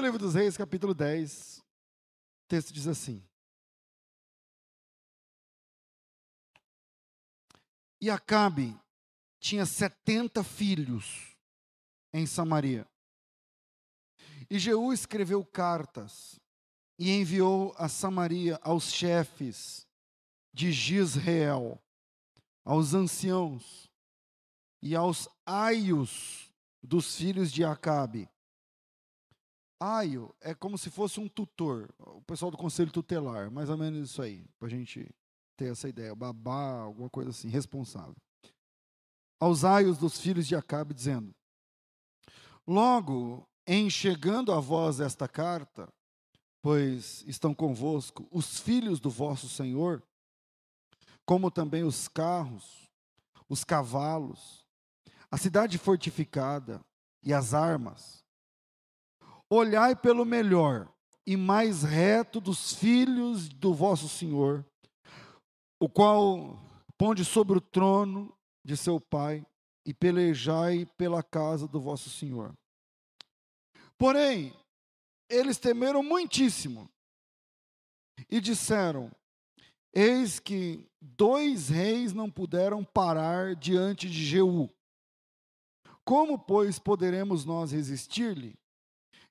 Livro dos Reis, capítulo 10, o texto diz assim: E Acabe tinha setenta filhos em Samaria. E Jeú escreveu cartas e enviou a Samaria aos chefes de Gisrael, aos anciãos e aos aios dos filhos de Acabe. Aio é como se fosse um tutor, o pessoal do conselho tutelar, mais ou menos isso aí, para a gente ter essa ideia, babá, alguma coisa assim, responsável. Aos aios dos filhos de Acabe, dizendo: Logo, em chegando a vós esta carta, pois estão convosco os filhos do vosso Senhor, como também os carros, os cavalos, a cidade fortificada e as armas. Olhai pelo melhor e mais reto dos filhos do vosso Senhor, o qual ponde sobre o trono de seu pai, e pelejai pela casa do vosso Senhor. Porém, eles temeram muitíssimo e disseram: Eis que dois reis não puderam parar diante de Jeú. Como, pois, poderemos nós resistir-lhe?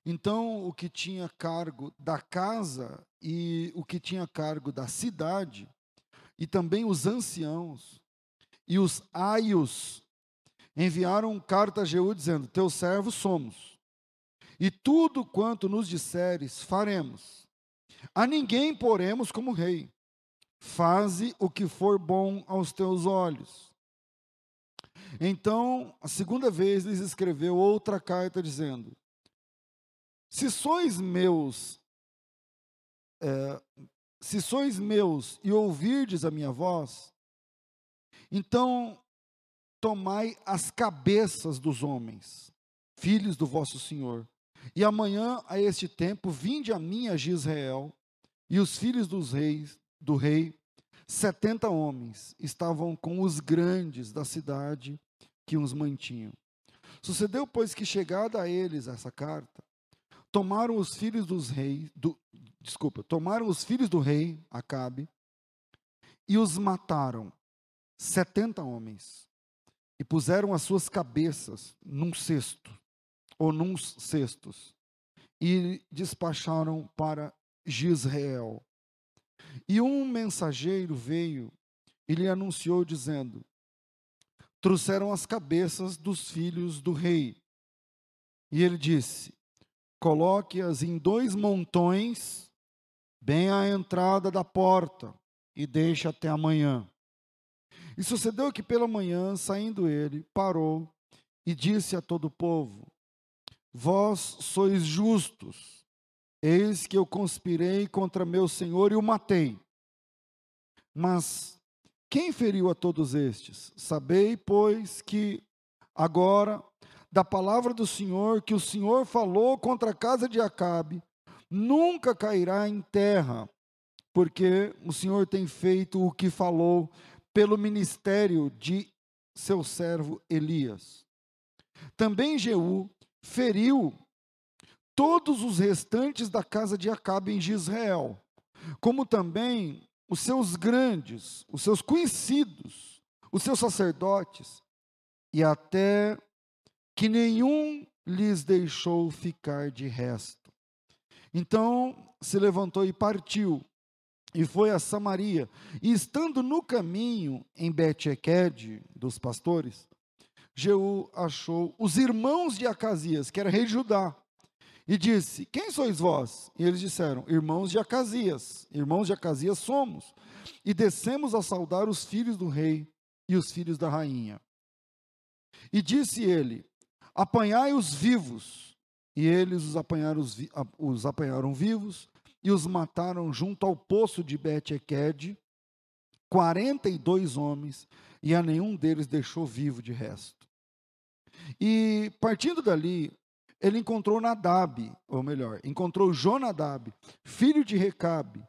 Então, o que tinha cargo da casa e o que tinha cargo da cidade, e também os anciãos e os aios, enviaram carta a Jeú dizendo: Teus servos somos, e tudo quanto nos disseres faremos. A ninguém poremos como rei. Faze o que for bom aos teus olhos. Então, a segunda vez lhes escreveu outra carta dizendo: Se sois meus, é, se sois meus e ouvirdes a minha voz, então tomai as cabeças dos homens, filhos do vosso Senhor, e amanhã a este tempo vinde a mim a Gisrael, e os filhos dos reis, do rei, setenta homens, estavam com os grandes da cidade que os mantinham. Sucedeu, pois, que chegada a eles essa carta, tomaram os filhos dos reis, do, desculpa, tomaram os filhos do rei, Acabe, e os mataram, setenta homens, e puseram as suas cabeças num cesto, ou nos cestos, e despacharam para Gisrael. E um mensageiro veio e lhe anunciou, dizendo: Trouxeram as cabeças dos filhos do rei. E ele disse: Coloque-as em dois montões, bem à entrada da porta, e deixe até amanhã. E sucedeu que pela manhã, saindo ele, parou e disse a todo o povo: Vós sois justos, eis que eu conspirei contra meu senhor e o matei. Mas quem feriu a todos estes? Sabei, pois, que agora, da palavra do Senhor, que o Senhor falou contra a casa de Acabe, nunca cairá em terra, porque o Senhor tem feito o que falou pelo ministério de seu servo Elias. Também Jeú feriu todos os restantes da casa de Acabe em Israel, como também os seus grandes, os seus conhecidos, os seus sacerdotes, e até que nenhum lhes deixou ficar de resto. Então se levantou e partiu, e foi a Samaria. E estando no caminho em Bet-Eked dos pastores, Jeú achou os irmãos de Acasias, que era rei de Judá, e disse: Quem sois vós? E eles disseram: Irmãos de Acasias. Irmãos de Acasias somos. E descemos a saudar os filhos do rei e os filhos da rainha. E disse ele: Apanhai os vivos. E eles os apanharam, os, os apanharam vivos e os mataram junto ao poço de Bet-Eked, quarenta e dois homens, e a nenhum deles deixou vivo de resto. E partindo dali, ele encontrou Nadab, ou melhor, encontrou Jonadab, filho de Recabe,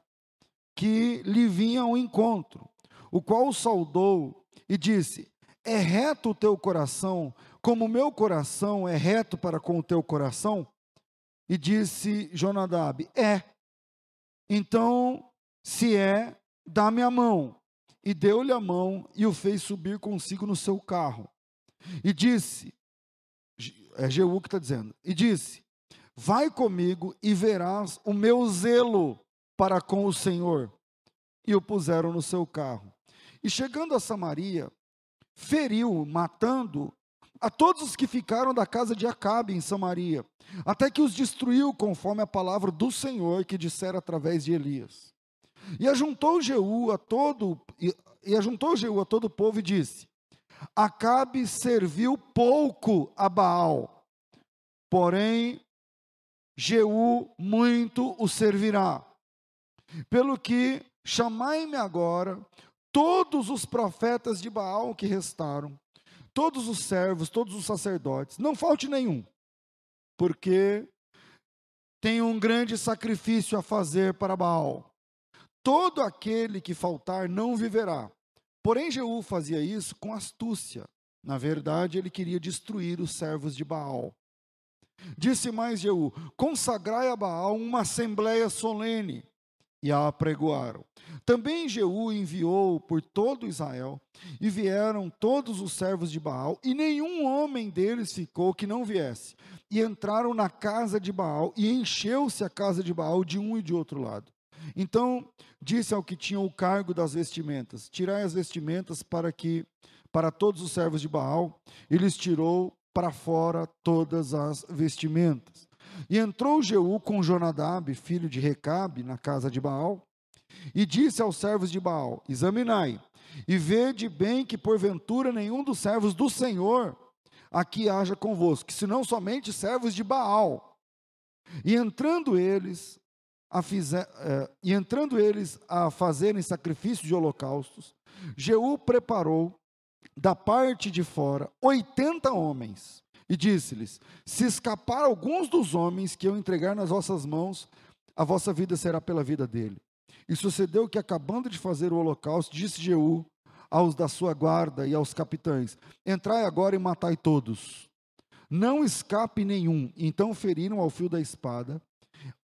que lhe vinha ao encontro, o qual o saudou e disse: É reto o teu coração, como o meu coração é reto para com o teu coração? E disse Jonadab: É. Então, se é, dá-me a mão. E deu-lhe a mão e o fez subir consigo no seu carro. E disse: É Jeú que está dizendo. E disse: Vai comigo e verás o meu zelo para com o Senhor. E o puseram no seu carro. E chegando a Samaria, feriu, matando a todos os que ficaram da casa de Acabe em Samaria, até que os destruiu, conforme a palavra do Senhor que dissera através de Elias. E ajuntou Jeú a todo e, e ajuntou Jeú a todo o povo e disse: Acabe serviu pouco a Baal, porém Jeú muito o servirá. Pelo que chamai-me agora todos os profetas de Baal que restaram, todos os servos, todos os sacerdotes, não falte nenhum, porque tem um grande sacrifício a fazer para Baal. Todo aquele que faltar não viverá. Porém, Jeú fazia isso com astúcia. Na verdade, ele queria destruir os servos de Baal. Disse mais Jeú: Consagrai a Baal uma assembleia solene e a apregoaram. Também Jeú enviou por todo Israel, e vieram todos os servos de Baal, e nenhum homem deles ficou que não viesse. E entraram na casa de Baal, e encheu-se a casa de Baal de um e de outro lado. Então disse ao que tinha o cargo das vestimentas: Tirai as vestimentas para que para todos os servos de Baal, e lhes tirou para fora todas as vestimentas. E entrou Jeú com Jonadab, filho de Recabe, na casa de Baal, e disse aos servos de Baal: Examinai, e vede bem que porventura nenhum dos servos do Senhor aqui haja convosco, senão somente servos de Baal. E entrando eles a fizer, eh, e entrando eles a fazerem sacrifício de holocaustos, Jeú preparou da parte de fora oitenta homens e disse-lhes: Se escapar alguns dos homens que eu entregar nas vossas mãos, a vossa vida será pela vida dele. E sucedeu que, acabando de fazer o holocausto, disse Jeú aos da sua guarda e aos capitães: Entrai agora e matai todos. Não escape nenhum. Então feriram ao fio da espada,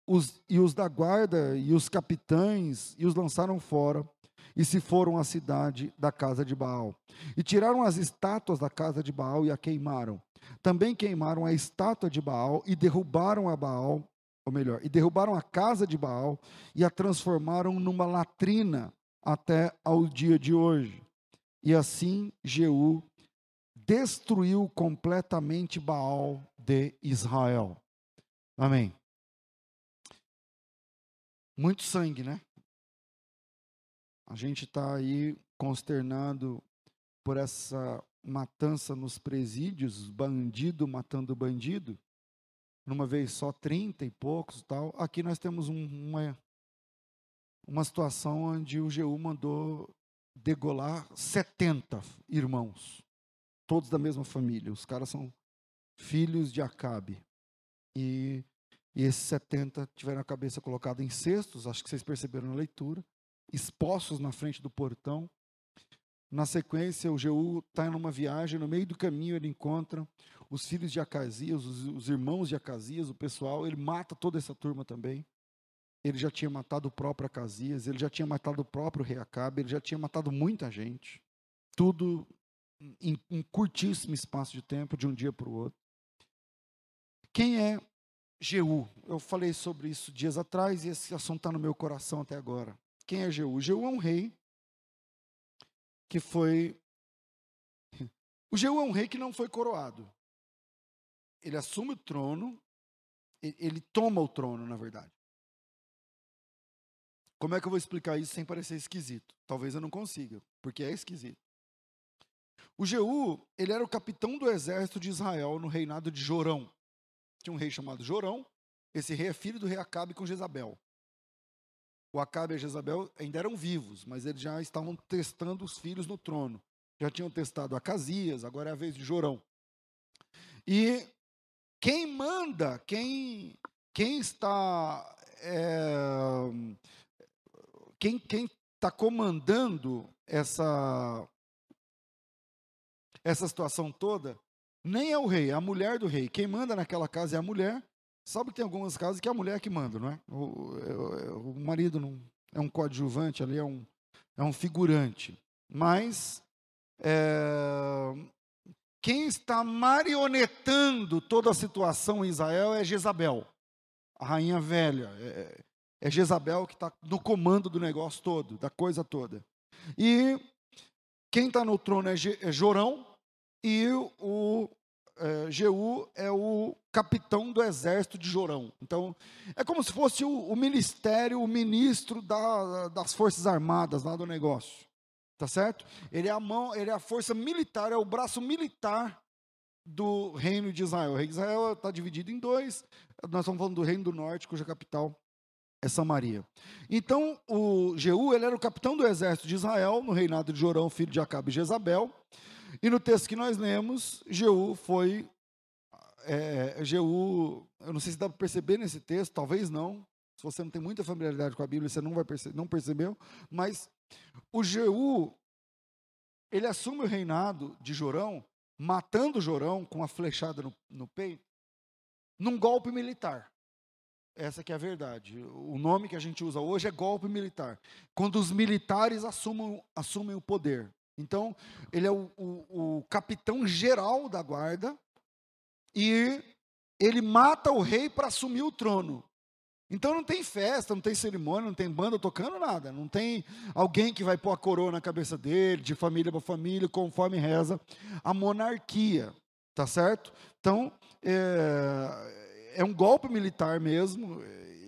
os, e os da guarda e os capitães, e os lançaram fora, e se foram à cidade da casa de Baal. E tiraram as estátuas da casa de Baal e a queimaram. Também queimaram a estátua de Baal e derrubaram a Baal, ou melhor, e derrubaram a casa de Baal e a transformaram numa latrina até ao dia de hoje. E assim Jeú destruiu completamente Baal de Israel. Amém. Muito sangue, né? A gente está aí consternado por essa matança nos presídios, bandido matando bandido, numa vez só 30 e poucos tal. Aqui nós temos um, uma, uma situação onde o GU mandou degolar 70 irmãos, todos da mesma família. Os caras são filhos de Acabe. E, e esses 70 tiveram a cabeça colocada em cestos, acho que vocês perceberam na leitura, expostos na frente do portão. Na sequência, o Jeú está numa viagem, no meio do caminho ele encontra os filhos de Acasias, os, os, irmãos de Acasias, o pessoal, ele mata toda essa turma também. Ele já tinha matado o próprio Acasias, ele já tinha matado o próprio rei Acabe, ele já tinha matado muita gente. Tudo em um curtíssimo espaço de tempo, de um dia para o outro. Quem é Jeú? Eu falei sobre isso dias atrás e esse assunto está no meu coração até agora. Quem é Jeú? Jeú é um rei que foi. O Jeú é um rei que não foi coroado. Ele assume o trono, ele toma o trono, na verdade. Como é que eu vou explicar isso sem parecer esquisito? Talvez eu não consiga, porque é esquisito. O Jeú, ele era o capitão do exército de Israel no reinado de Jorão. Tinha um rei chamado Jorão. Esse rei é filho do rei Acabe com Jezabel o Acabe e a Jezabel ainda eram vivos, mas eles já estavam testando os filhos no trono. Já tinham testado Acasias, agora é a vez de Jorão. E quem manda, quem, quem está. É, quem está comandando essa, essa situação toda, nem é o rei, é a mulher do rei. Quem manda naquela casa é a mulher, sabe que tem algumas casas que é a mulher que manda, não é? O, o, o marido não é um coadjuvante, ali é um, é um figurante. Mas é, quem está marionetando toda a situação em Israel é Jezabel, a rainha velha. É, é Jezabel que está no comando do negócio todo, da coisa toda. E quem está no trono é, é Jorão, e o é, Jeú é o capitão do exército de Jorão. Então, é como se fosse o, o ministério, o ministro da, das Forças Armadas lá do negócio. Tá certo? Ele é a mão, ele é a força militar, é o braço militar do reino de Israel. O reino de Israel está dividido em dois. Nós estamos falando do reino do norte, cuja capital é Samaria. Então, o Jeú, ele era o capitão do exército de Israel, no reinado de Jorão, filho de Acabe e Jezabel. E no texto que nós lemos, Jeú foi. É, Jeú, eu não sei se dá para perceber nesse texto, talvez não. Se você não tem muita familiaridade com a Bíblia, você não vai perceber, não percebeu. Mas o Jeú, ele assume o reinado de Jorão, matando Jorão com a flechada no, no peito, num golpe militar. Essa que é a verdade. O nome que a gente usa hoje é golpe militar. Quando os militares assumem, assumem o poder. Então, ele é o, o, o capitão geral da guarda e ele mata o rei para assumir o trono. Então não tem festa, não tem cerimônia, não tem banda tocando nada, não tem alguém que vai pôr a coroa na cabeça dele, de família para família, conforme reza a monarquia, tá certo? Então é, é um golpe militar mesmo,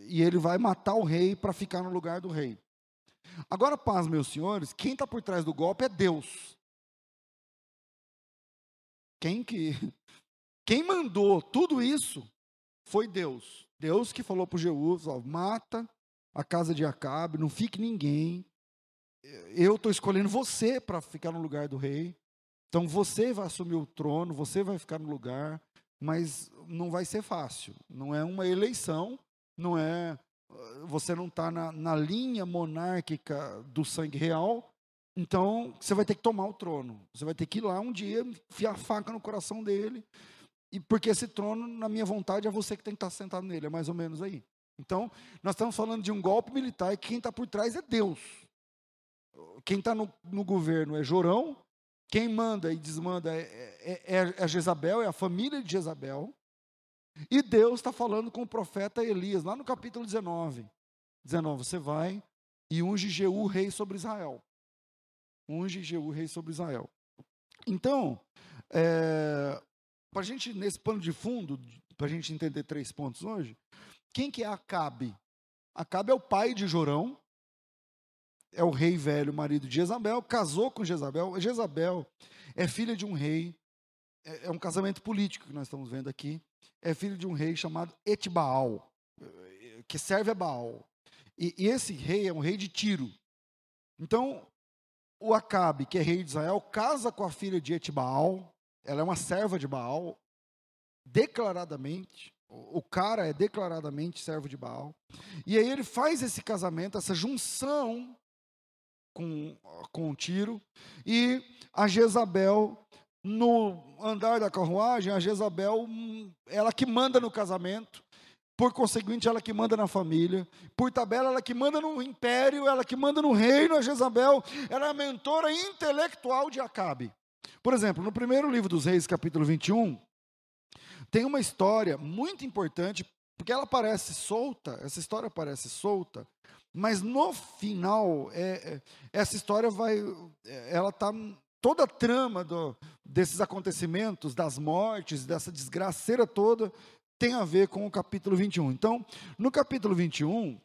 e ele vai matar o rei para ficar no lugar do rei. Agora, paz, meus senhores, quem está por trás do golpe é Deus. Quem que quem mandou tudo isso foi Deus. Deus que falou para Jeú, mata a casa de Acabe, não fique ninguém. Eu estou escolhendo você para ficar no lugar do rei. Então você vai assumir o trono, você vai ficar no lugar, mas não vai ser fácil. Não é uma eleição, não é você não está na, na linha monárquica do sangue real, então você vai ter que tomar o trono. Você vai ter que ir lá um dia, enfiar a faca no coração dele, e porque esse trono, na minha vontade, é você que tem que estar sentado nele, é mais ou menos aí. Então, nós estamos falando de um golpe militar e quem está por trás é Deus. Quem está no, no, governo é Jorão, quem manda e desmanda é, é, é, é Jezabel, é a família de Jezabel. E Deus está falando com o profeta Elias, lá no capítulo 19. 19, você vai e unge Jeú rei sobre Israel. Unge Jeú rei sobre Israel. Então, é, para a gente, nesse pano de fundo, para a gente entender três pontos hoje, quem que é Acabe? Acabe é o pai de Jorão, é o rei velho, marido de Jezabel, casou com Jezabel. Jezabel é filha de um rei, é, é um casamento político que nós estamos vendo aqui é filho de um rei chamado Etbaal, que serve a Baal. E, e esse rei é um rei de Tiro. Então, o Acabe, que é rei de Israel, casa com a filha de Etbaal, ela é uma serva de Baal, declaradamente, o cara é declaradamente servo de Baal. E aí ele faz esse casamento, essa junção com, com o Tiro, e a Jezabel no andar da carruagem, a Jezabel, ela que manda no casamento, por conseguinte, ela que manda na família, por tabela, ela que manda no império, ela que manda no reino, a Jezabel, ela é a mentora intelectual de Acabe. Por exemplo, no primeiro livro dos Reis, capítulo 21, tem uma história muito importante, porque ela parece solta, essa história parece solta, mas no final, é, é, essa história vai, é, ela está toda a trama do, desses acontecimentos, das mortes, dessa desgraceira toda, tem a ver com o capítulo 21. Então, no capítulo 21,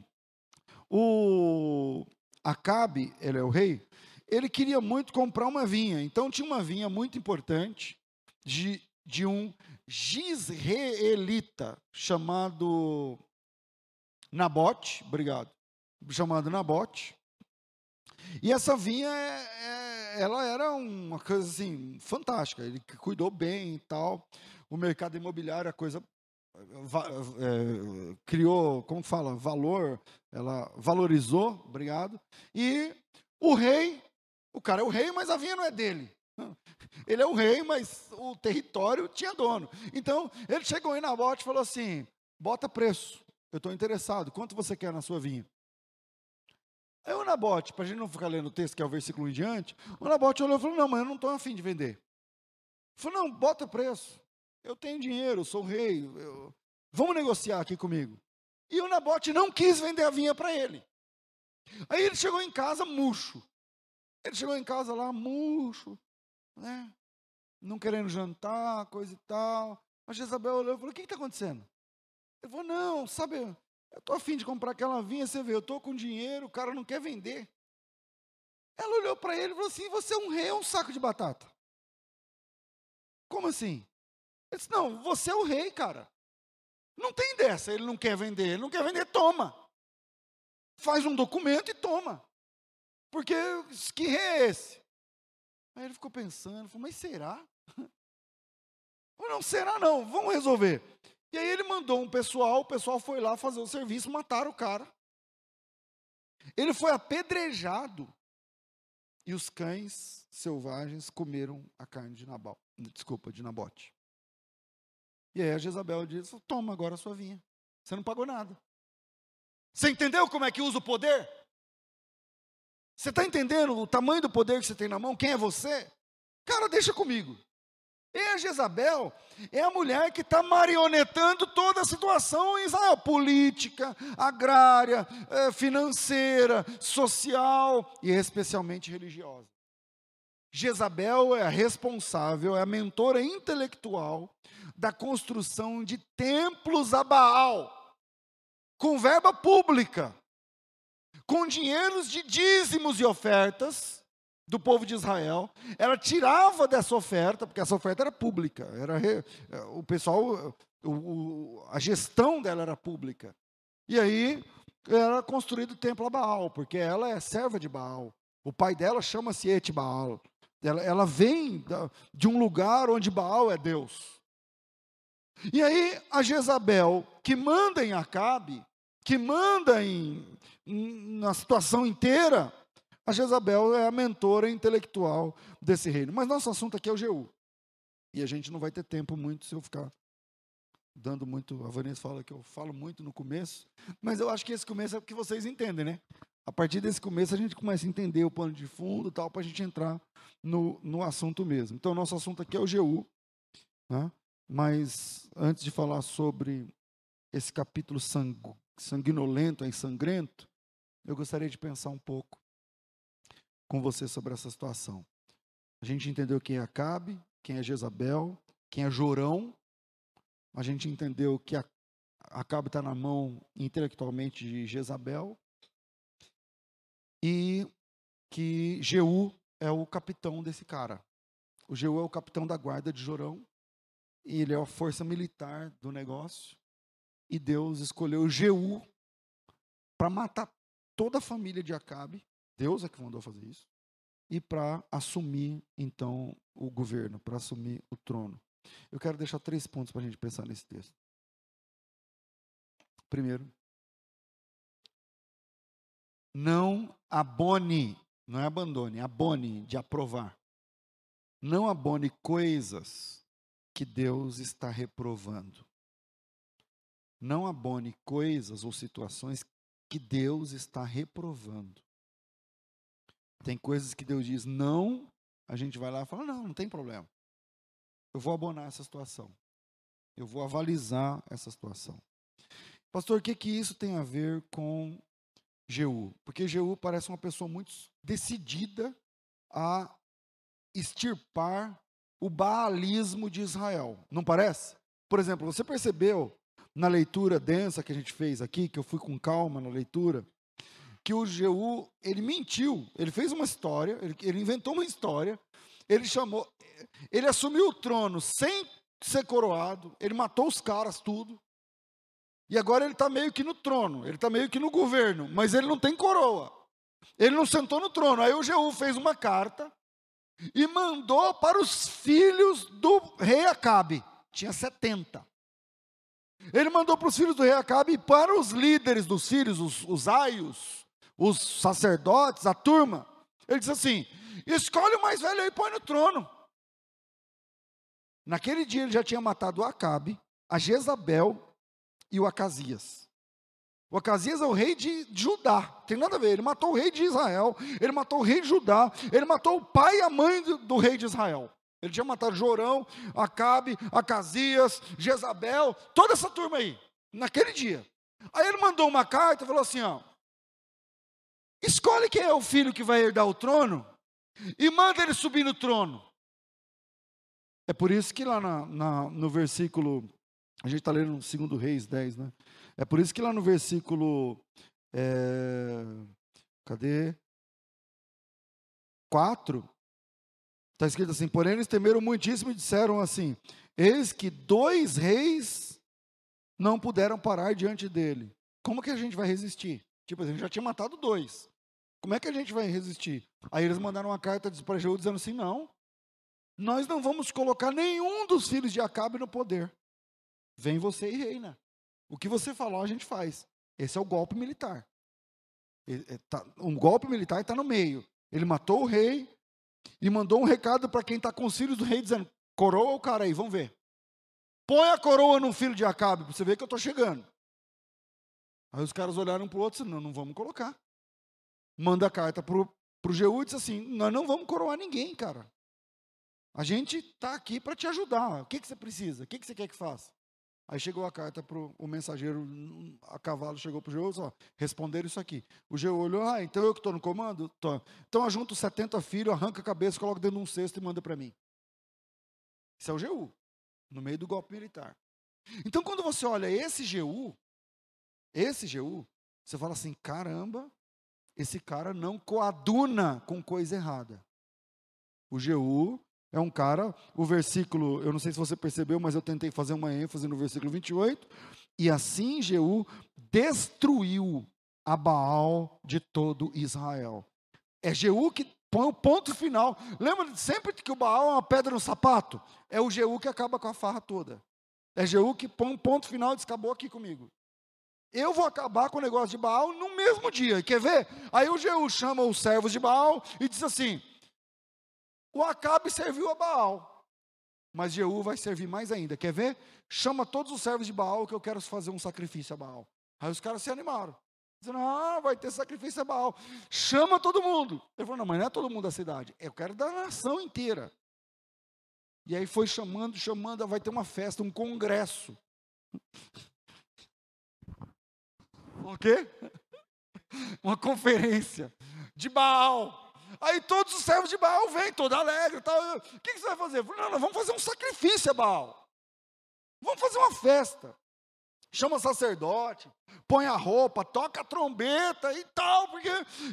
o Acabe, ele é o rei, ele queria muito comprar uma vinha. Então, tinha uma vinha muito importante de, de um gisraelita chamado Nabote, obrigado, chamado Nabote. E essa vinha é, é ela era uma coisa assim fantástica. Ele cuidou bem e tal. O mercado imobiliário, a coisa é, criou, como fala, valor. Ela valorizou, obrigado. E o rei, o cara é o rei, mas a vinha não é dele. Ele é o rei, mas o território tinha dono. Então, ele chegou em Nabote e falou assim: bota preço. Eu estou interessado. Quanto você quer na sua vinha? Aí o Nabote, para a gente não ficar lendo o texto, que é o versículo em diante, o Nabote olhou e falou: Não, mas eu não estou afim de vender. Falou: Não, bota preço. Eu tenho dinheiro, sou rei. Eu... Vamos negociar aqui comigo. E o Nabote não quis vender a vinha para ele. Aí ele chegou em casa murcho. Ele chegou em casa lá murcho, né? Não querendo jantar, coisa e tal. A Jezabel olhou e falou: O que está acontecendo? Ele falou: Não, sabe, eu estou afim de comprar aquela vinha, você vê, eu estou com dinheiro, o cara não quer vender. Ela olhou para ele e falou assim: Você é um rei ou um saco de batata? Como assim? Ele disse: Não, você é o rei, cara. Não tem dessa, ele não quer vender, ele não quer vender, toma. Faz um documento e toma. Porque que rei é esse? Aí ele ficou pensando, falou, mas será? Não, será não, vamos resolver. E aí ele mandou um pessoal, o pessoal foi lá fazer o serviço, mataram o cara. Ele foi apedrejado. E os cães selvagens comeram a carne de Nabal, desculpa, de Nabote. E aí a Jezabel disse: Toma agora a sua vinha. Você não pagou nada. Você entendeu como é que usa o poder? Você está entendendo o tamanho do poder que você tem na mão? Quem é você? Cara, deixa comigo. E a Jezabel é a mulher que está marionetando toda a situação em Israel: política, agrária, eh, financeira, social e especialmente religiosa. Jezabel é a responsável, é a mentora intelectual da construção de templos a Baal, com verba pública, com dinheiros de dízimos e ofertas do povo de Israel. Ela tirava dessa oferta, porque essa oferta era pública, era o pessoal, o, a gestão dela era pública. E aí era construído o templo a Baal, porque ela é serva de Baal. O pai dela chama-se Etbaal. Ela, ela vem de um lugar onde Baal é Deus. E aí a Jezabel, que manda em Acabe, que manda em, em, na situação inteira, a Jezabel é a mentora intelectual desse reino. Mas nosso assunto aqui é o Jeú. E a gente não vai ter tempo muito se eu ficar dando muito. A Vanessa fala que eu falo muito no começo, mas eu acho que esse começo é porque vocês entendem, né? A partir desse começo a gente começa a entender o pano de fundo tal, para a gente entrar no, no assunto mesmo. Então, nosso assunto aqui é o GU. Né? Mas, antes de falar sobre esse capítulo sanguinolento e sangrento, eu gostaria de pensar um pouco com você sobre essa situação. A gente entendeu quem é Acabe, quem é Jezabel, quem é Jorão. A gente entendeu que Acabe está na mão intelectualmente de Jezabel e que Jeú é o capitão desse cara. O Jeú é o capitão da guarda de Jorão, e ele é a força militar do negócio. E Deus escolheu Jeú para matar toda a família de Acabe. Deus é que mandou fazer isso. E para assumir, então, o governo, para assumir o trono. Eu quero deixar três pontos para a gente pensar nesse texto. Primeiro, não abone, não é abandone, abone de aprovar. Não abone coisas que Deus está reprovando. Não abone coisas ou situações que Deus está reprovando. Tem coisas que Deus diz não, a gente vai lá e fala: não, não tem problema. Eu vou abonar essa situação. Eu vou avalizar essa situação. Pastor, o que, que isso tem a ver com Jeú, porque Jeú parece uma pessoa muito decidida a extirpar o baalismo de Israel. Não parece? Por exemplo, você percebeu na leitura densa que a gente fez aqui, que eu fui com calma na leitura, que o Jeú, ele mentiu, ele fez uma história, ele, ele inventou uma história, ele chamou, ele assumiu o trono sem ser coroado, ele matou os caras, tudo, e agora ele está meio que no trono, ele está meio que no governo, mas ele não tem coroa. Ele não sentou no trono. Aí o Jeú fez uma carta e mandou para os filhos do rei Acabe. Tinha 70. Ele mandou para os filhos do rei Acabe e para os líderes dos filhos, os, os aios, os sacerdotes, a turma. Ele disse assim: escolhe o mais velho e põe no trono. Naquele dia ele já tinha matado Acabe, a Jezabel e o Acasias. O Acasias é o rei de Judá, tem nada a ver. Ele matou o rei de Israel, ele matou o rei de Judá, ele matou o pai e a mãe do, do rei de Israel. Ele tinha matado Jorão, Acabe, Acasias, Jezabel, toda essa turma aí, naquele dia. Aí ele mandou uma carta e falou assim: ó, escolhe quem é o filho que vai herdar o trono e manda ele subir no trono. É por isso que lá na, na, no versículo, a gente está lendo no 2 Reis 10, né? É por isso que lá no versículo, é, cadê? 4, está escrito assim: Porém, eles temeram muitíssimo e disseram assim: Eis que dois reis não puderam parar diante dele. Como que a gente vai resistir? Tipo, a gente já tinha matado dois. Como é que a gente vai resistir? Aí eles mandaram uma carta para Jeú dizendo assim: não, nós não vamos colocar nenhum dos filhos de Acabe no poder. Vem você e reina. O que você falou, a gente faz. Esse é o golpe militar. É, tá, um golpe militar está no meio. Ele matou o rei e mandou um recado para quem está com os filhos do rei, dizendo: coroa o cara aí, vamos ver. Põe a coroa no filho de Acabe, para você ver que eu estou chegando. Aí os caras olharam para o outro e disseram: não, não vamos colocar manda a carta para o Jeú e diz assim: Nós não vamos coroar ninguém, cara. A gente está aqui para te ajudar. O que, que você precisa? O que, que você quer que faça? Aí chegou a carta para o mensageiro, a cavalo chegou para o Jeú e disse, responderam isso aqui. O Jeú olhou, ah, então eu que estou no comando? Tô. Então ajunta 70 filhos, arranca a cabeça, coloca dentro de um cesto e manda para mim. Isso é o Jeú, no meio do golpe militar. Então quando você olha esse Jeú, esse Jeú, você fala assim, caramba, esse cara não coaduna com coisa errada. O Jeú é um cara, o versículo, eu não sei se você percebeu, mas eu tentei fazer uma ênfase no versículo 28. E assim Jeú destruiu a Baal de todo Israel. É Jeú que põe o ponto final. Lembra sempre que o Baal é uma pedra no sapato? É o Jeú que acaba com a farra toda. É Jeú que põe um ponto final e diz: acabou aqui comigo. Eu vou acabar com o negócio de Baal no mesmo dia. Quer ver? Aí o Jeú chama os servos de Baal e diz assim: O Acabe serviu a Baal, mas Jeú vai servir mais ainda. Quer ver? Chama todos os servos de Baal que eu quero fazer um sacrifício a Baal. Aí os caras se animaram. Dizendo, ah, vai ter sacrifício a Baal. Chama todo mundo. Ele falou, não, mas não é todo mundo da cidade. Eu quero da nação inteira. E aí foi chamando, chamando, vai ter uma festa, um congresso. O quê? Uma conferência de Baal. Aí todos os servos de Baal vêm, todo alegre. Tal. O que, você vai fazer? Não, não, vamos fazer um sacrifício a Baal. Vamos fazer uma festa. Chama sacerdote, põe a roupa, toca a trombeta e tal, porque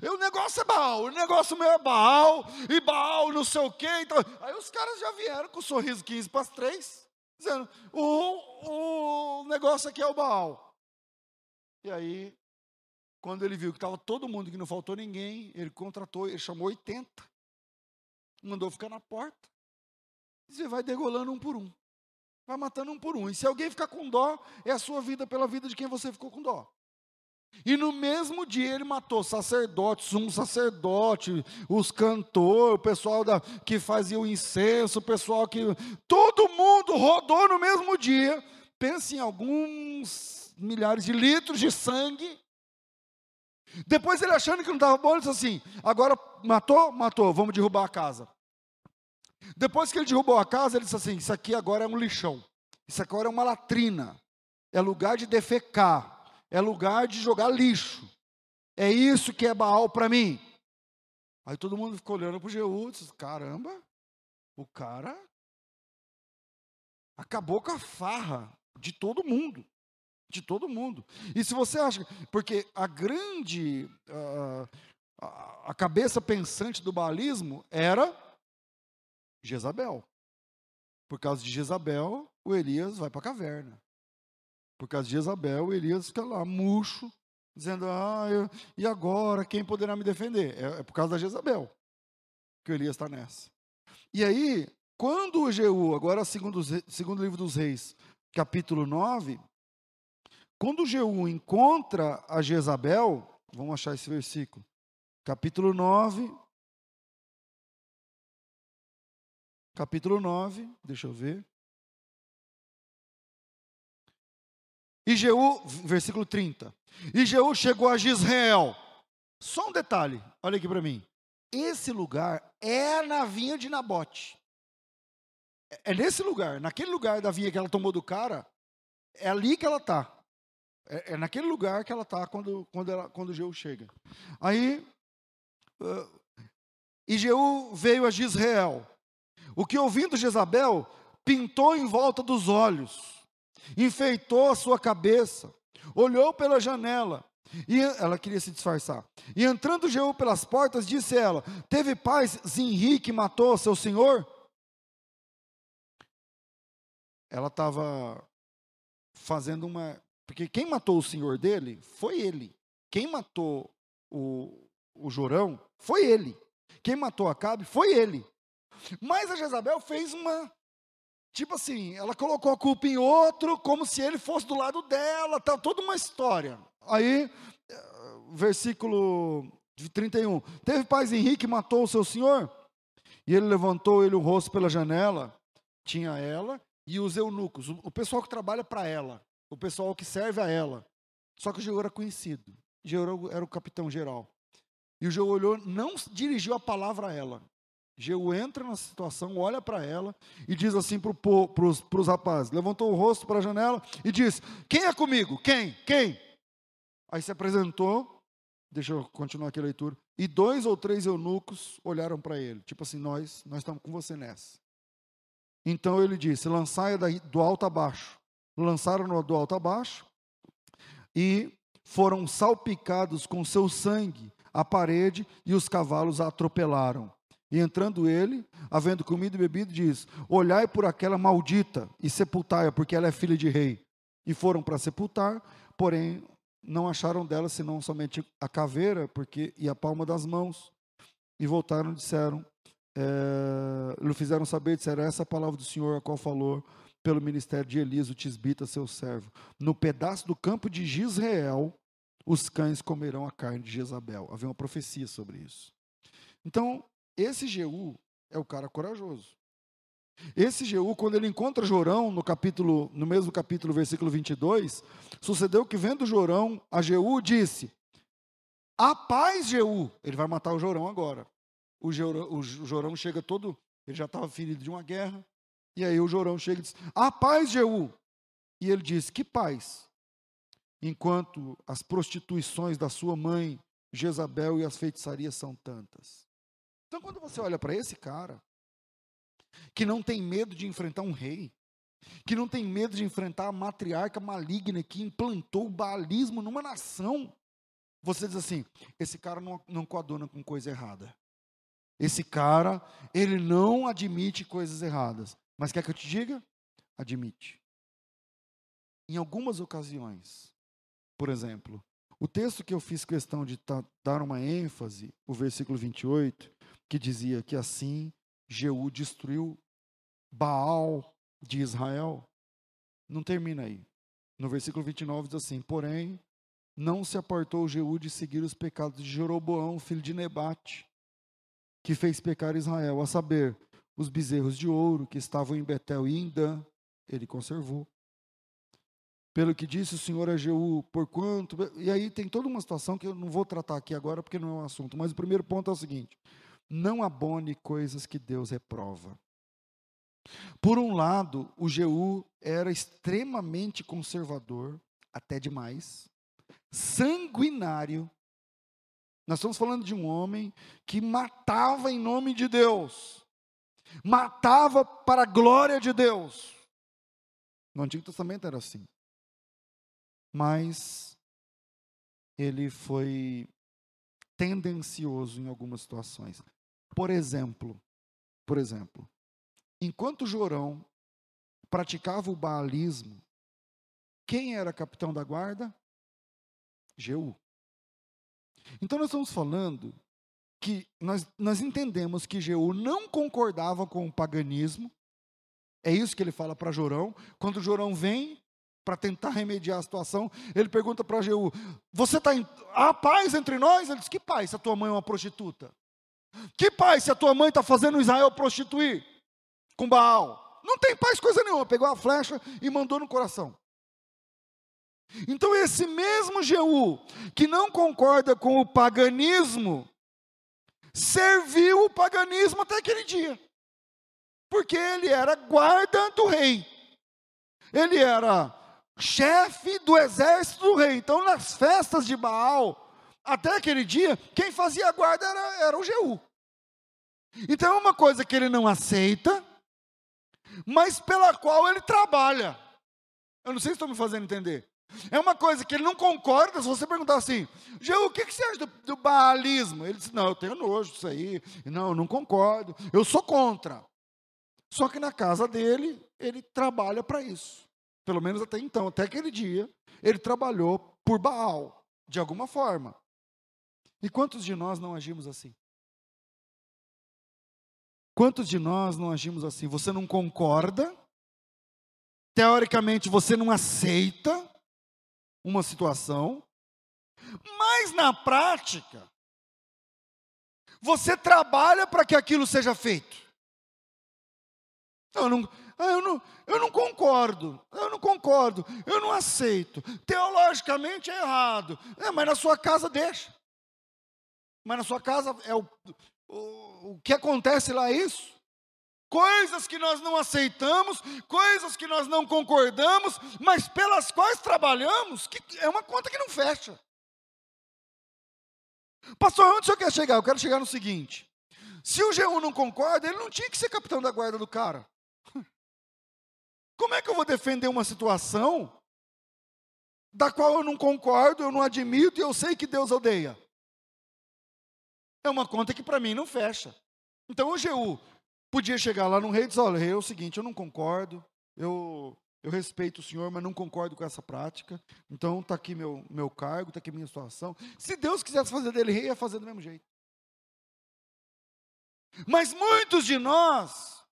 o negócio é Baal, o negócio meu é Baal, e Baal não sei o quê. Então, aí os caras já vieram com o sorriso 15 para as 3, dizendo: o, o negócio aqui é o Baal. E aí, quando ele viu que estava todo mundo, que não faltou ninguém, ele contratou, ele chamou 80, mandou ficar na porta. E você vai degolando um por um. Vai matando um por um. E se alguém ficar com dó, é a sua vida pela vida de quem você ficou com dó. E no mesmo dia ele matou sacerdotes, um sacerdote, os cantores, o pessoal da, que fazia o incenso, o pessoal que. Todo mundo rodou no mesmo dia. Pense em alguns milhares de litros de sangue. Depois ele achando que não estava bom, ele disse assim: agora matou? Matou, vamos derrubar a casa. Depois que ele derrubou a casa, ele disse assim: Isso aqui agora é um lixão. Isso agora é uma latrina. É lugar de defecar. É lugar de jogar lixo. É isso que é Baal para mim. Aí todo mundo ficou olhando para o Jeú disse: Caramba, o cara acabou com a farra de todo mundo de todo mundo. E se você acha, porque a grande, uh, a cabeça pensante do baalismo era Jezabel. Por causa de Jezabel, o Elias vai para a caverna. Por causa de Jezabel, o Elias fica lá, murcho, dizendo: Ah, eu, e agora? Quem poderá me defender? É, é por causa da Jezabel que o Elias está nessa. E aí, quando o Jeú, agora segundo, segundo livro dos reis, capítulo 9, quando Jeú encontra a Jezabel, vamos achar esse versículo, capítulo 9. Capítulo 9, deixa eu ver. E Jeú, versículo 30. E Jeú chegou a Gisrael. Só um detalhe, olha aqui para mim. Esse lugar é na vinha de Nabote. É, é nesse lugar, naquele lugar da vinha que ela tomou do cara, é ali que ela está. É, é, naquele lugar que ela está quando, quando, quando Jeú chega. Aí, uh, e Jeú veio a Gisrael. O que ouvindo Jezabel, pintou em volta dos olhos, enfeitou a sua cabeça, olhou pela janela, e ela queria se disfarçar. E entrando Jeú pelas portas, disse ela: Teve paz Zinri que matou seu senhor? Ela estava fazendo uma. Porque quem matou o senhor dele foi ele. Quem matou o, o Jorão foi ele. Quem matou Acabe foi ele. Mas a Jezabel fez uma. Tipo assim, ela colocou a culpa em outro, como se ele fosse do lado dela, tá toda uma história. Aí, eh, versículo 31. Teve paz Henrique matou o seu senhor? E ele levantou ele o rosto pela janela. Tinha ela e os eunucos, o pessoal que trabalha para ela, o pessoal que serve a ela. Só que o Jeú era conhecido. Jeú era o capitão geral. E o Jeú olhou, não dirigiu a palavra a ela. Jeú entra na situação, olha para ela e diz assim para os rapazes: levantou o rosto para a janela e disse: Quem é comigo? Quem? Quem? Aí se apresentou, deixa eu continuar aqui a leitura, e dois ou três eunucos olharam para ele, tipo assim: Nós, nós estamos com você nessa. Então ele disse: Lançai do alto a baixo. Lançaram-no do alto a baixo e foram salpicados com seu sangue a parede e os cavalos a atropelaram. E entrando ele, havendo comido e bebido, diz: Olhai por aquela maldita e sepultai-a, porque ela é filha de rei. E foram para sepultar, porém não acharam dela senão somente a caveira porque e a palma das mãos. E voltaram e disseram: é, lhe fizeram saber, disseram: Essa é a palavra do Senhor, a qual falou pelo ministério de Elias, o tisbita, seu servo. No pedaço do campo de Gisrael, os cães comerão a carne de Jezabel. Havia uma profecia sobre isso. Então, esse Jeú é o cara corajoso. Esse Jeú, quando ele encontra Jorão, no capítulo, no mesmo capítulo, versículo 22, sucedeu que vendo Jorão, a Jeú disse: A paz, Jeú. Ele vai matar o Jorão agora. O Jorão, o Jorão chega todo, ele já estava ferido de uma guerra, e aí o Jorão chega e diz: A paz, Jeú. E ele diz: Que paz? Enquanto as prostituições da sua mãe, Jezabel, e as feitiçarias são tantas. Então, quando você olha para esse cara, que não tem medo de enfrentar um rei, que não tem medo de enfrentar a matriarca maligna que implantou o baalismo numa nação, você diz assim: esse cara não, não coaduna com coisa errada. Esse cara, ele não admite coisas erradas. Mas quer que eu te diga? Admite. Em algumas ocasiões, por exemplo, o texto que eu fiz questão de dar uma ênfase, o versículo 28, que dizia que assim Jeú destruiu Baal de Israel, não termina aí. No versículo 29 diz assim: Porém, não se apartou Jeú de seguir os pecados de Jeroboão, filho de Nebate, que fez pecar Israel, a saber, os bezerros de ouro que estavam em Betel e em Dan, ele conservou. Pelo que disse o Senhor a Jeú, porquanto. E aí tem toda uma situação que eu não vou tratar aqui agora porque não é um assunto, mas o primeiro ponto é o seguinte: não abone coisas que Deus reprova. Por um lado, o Jeú era extremamente conservador, até demais, sanguinário. Nós estamos falando de um homem que matava em nome de Deus, matava para a glória de Deus. No Antigo Testamento era assim. Mas ele foi tendencioso em algumas situações. Por exemplo, por exemplo, enquanto Jorão praticava o baalismo, quem era capitão da guarda? Jeú. Então nós estamos falando que nós, nós entendemos que Jeú não concordava com o paganismo. É isso que ele fala para Jorão. Quando Jorão vem para tentar remediar a situação, ele pergunta para Jeú: Você está em. Há paz entre nós? Ele diz: Que paz se a tua mãe é uma prostituta? Que paz se a tua mãe está fazendo Israel prostituir com Baal? Não tem paz coisa nenhuma. Pegou a flecha e mandou no coração. Então, esse mesmo Jeú, que não concorda com o paganismo, serviu o paganismo até aquele dia, porque ele era guarda do rei, ele era chefe do exército do rei. Então, nas festas de Baal, até aquele dia, quem fazia a guarda era, era o Jeú. Então, é uma coisa que ele não aceita, mas pela qual ele trabalha. Eu não sei se estão me fazendo entender. É uma coisa que ele não concorda, se você perguntar assim, Jeú, o que, que você acha do, do baalismo? Ele diz, não, eu tenho nojo disso aí, não, eu não concordo, eu sou contra. Só que na casa dele, ele trabalha para isso. Pelo menos até então, até aquele dia, ele trabalhou por Baal, de alguma forma. E quantos de nós não agimos assim? Quantos de nós não agimos assim? Você não concorda, teoricamente você não aceita uma situação, mas na prática, você trabalha para que aquilo seja feito. Eu não, ah, eu, não, eu não concordo, eu não concordo, eu não aceito. Teologicamente é errado, é, mas na sua casa deixa. Mas na sua casa é o, o, o que acontece lá é isso. Coisas que nós não aceitamos, coisas que nós não concordamos, mas pelas quais trabalhamos, que é uma conta que não fecha. Pastor, onde o senhor quer chegar? Eu quero chegar no seguinte: se o G1 não concorda, ele não tinha que ser capitão da guarda do cara. Como é que eu vou defender uma situação da qual eu não concordo, eu não admito e eu sei que Deus odeia? É uma conta que para mim não fecha. Então o Jeú podia chegar lá no rei e dizer: olha, rei, é o seguinte, eu não concordo, eu, eu respeito o senhor, mas não concordo com essa prática. Então está aqui meu, meu cargo, está aqui minha situação. Se Deus quisesse fazer dele rei, ia fazer do mesmo jeito. Mas muitos de nós,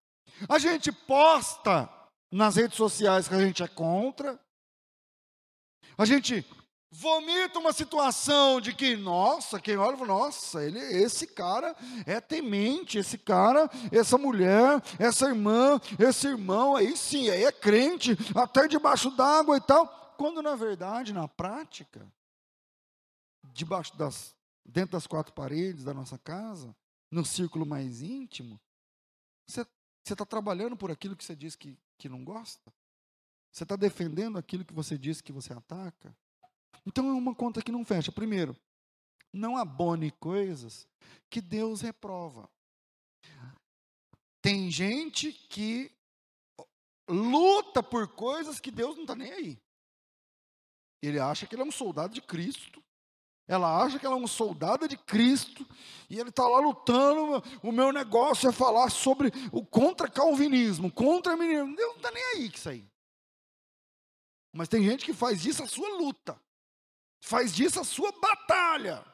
a gente posta nas redes sociais que a gente é contra, a gente vomita uma situação de que, nossa, quem olha, nossa, ele, esse cara é temente, esse cara, essa mulher, essa irmã, esse irmão, aí sim, aí é crente, até debaixo d'água e tal. Quando na verdade, na prática, debaixo das, dentro das quatro paredes da nossa casa, no círculo mais íntimo, você está trabalhando por aquilo que você diz que, que não gosta? Você está defendendo aquilo que você diz que você ataca? Então é uma conta que não fecha. Primeiro, não abone coisas que Deus reprova. Tem gente que luta por coisas que Deus não está nem aí. Ele acha que ele é um soldado de Cristo. Ela acha que ela é uma soldada de Cristo e ele está lá lutando. O meu negócio é falar sobre o contra-calvinismo, contra-minismo. Deus não está nem aí com isso aí. Mas tem gente que faz disso a sua luta. Faz disso a sua batalha.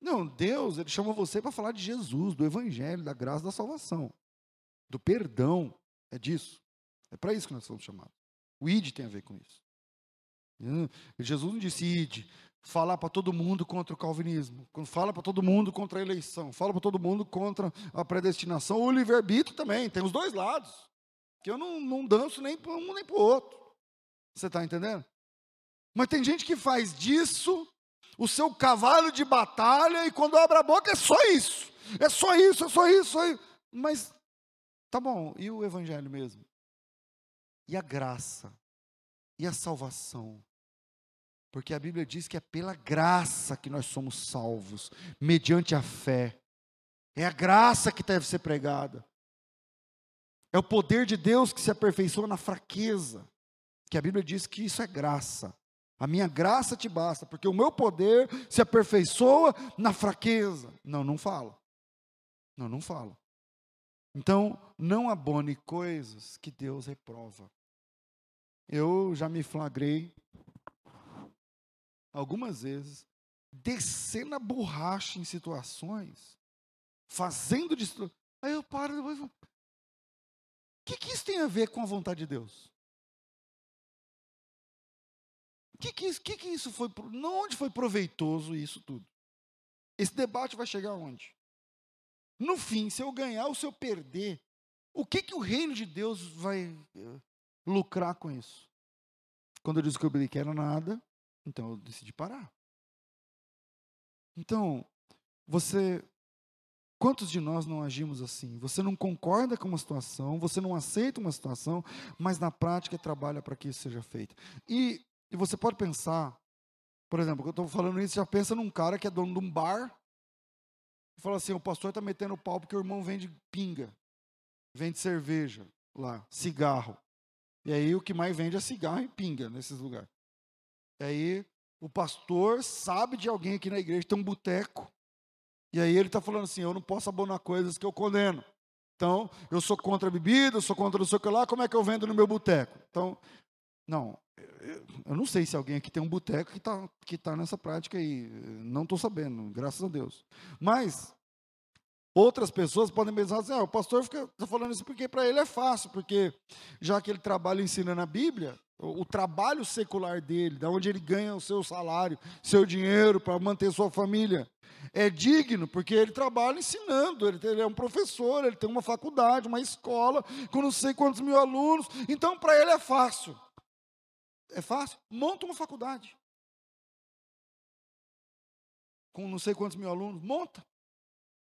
Não, Deus, Ele chama você para falar de Jesus, do Evangelho, da graça da salvação, do perdão. É disso. É para isso que nós somos chamados. O ID tem a ver com isso. Jesus não disse ID, falar para todo mundo contra o calvinismo, fala para todo mundo contra a eleição, fala para todo mundo contra a predestinação, o livre-arbítrio também, tem os dois lados. Que eu não, não danço nem para um nem para o outro. Você está entendendo? Mas tem gente que faz disso o seu cavalo de batalha e quando abre a boca é só isso. É só isso, é só isso. Só isso. Mas tá bom, e o evangelho mesmo? E a graça? E a salvação? Porque a Bíblia diz que é pela graça que nós somos salvos, mediante a fé. É a graça que deve ser pregada. É o poder de Deus que se aperfeiçoa na fraqueza. Que a Bíblia diz que isso é graça. A minha graça te basta, porque o meu poder se aperfeiçoa na fraqueza. Não, não fala. Não, não fala. Então, não abone coisas que Deus reprova. Eu já me flagrei algumas vezes descendo a borracha em situações, fazendo de. Aí eu paro depois. O que, que isso tem a ver com a vontade de Deus? Que, que, que, que isso foi? Onde foi proveitoso isso tudo? Esse debate vai chegar onde? No fim, se eu ganhar ou se eu perder, o que, que o reino de Deus vai eh, lucrar com isso? Quando eu descobri que era nada, então eu decidi parar. Então, você Quantos de nós não agimos assim? Você não concorda com uma situação, você não aceita uma situação, mas na prática trabalha para que isso seja feito. E, e você pode pensar, por exemplo, eu estou falando isso, já pensa num cara que é dono de um bar, e fala assim: o pastor está metendo pau porque o irmão vende pinga, vende cerveja lá, cigarro. E aí o que mais vende é cigarro e pinga nesses lugares. E aí o pastor sabe de alguém aqui na igreja, tem um boteco, e aí ele está falando assim: eu não posso abonar coisas que eu condeno. Então, eu sou contra a bebida, eu sou contra não sei o que lá, como é que eu vendo no meu boteco? Então, não, eu não sei se alguém aqui tem um boteco que está que tá nessa prática aí. Não estou sabendo, graças a Deus. Mas, outras pessoas podem pensar assim: ah, o pastor está falando isso porque para ele é fácil, porque já que ele trabalha ensinando a Bíblia, o, o trabalho secular dele, da onde ele ganha o seu salário, seu dinheiro para manter sua família, é digno, porque ele trabalha ensinando, ele, ele, é um professor, ele tem uma faculdade, uma escola, com não sei quantos mil alunos, então para ele é fácil. É fácil? Monta uma faculdade. Com não sei quantos mil alunos, monta.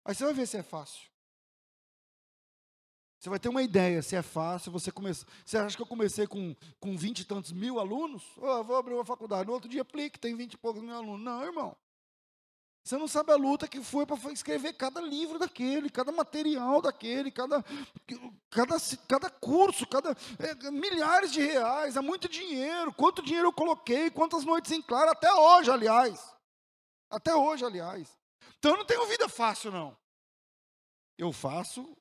Aí você vai ver se é fácil. Você vai ter uma ideia se é fácil. Você começa. Você acha que eu comecei com, com 20 e tantos mil alunos? Oh, vou abrir uma faculdade. No outro dia, aplique, tem 20 e poucos mil alunos. Não, irmão. Você não sabe a luta que foi para escrever cada livro daquele, cada material daquele, cada, cada, cada curso, cada é, milhares de reais, é muito dinheiro. Quanto dinheiro eu coloquei, quantas noites em claro, até hoje, aliás. Até hoje, aliás. Então eu não tenho vida fácil, não. Eu faço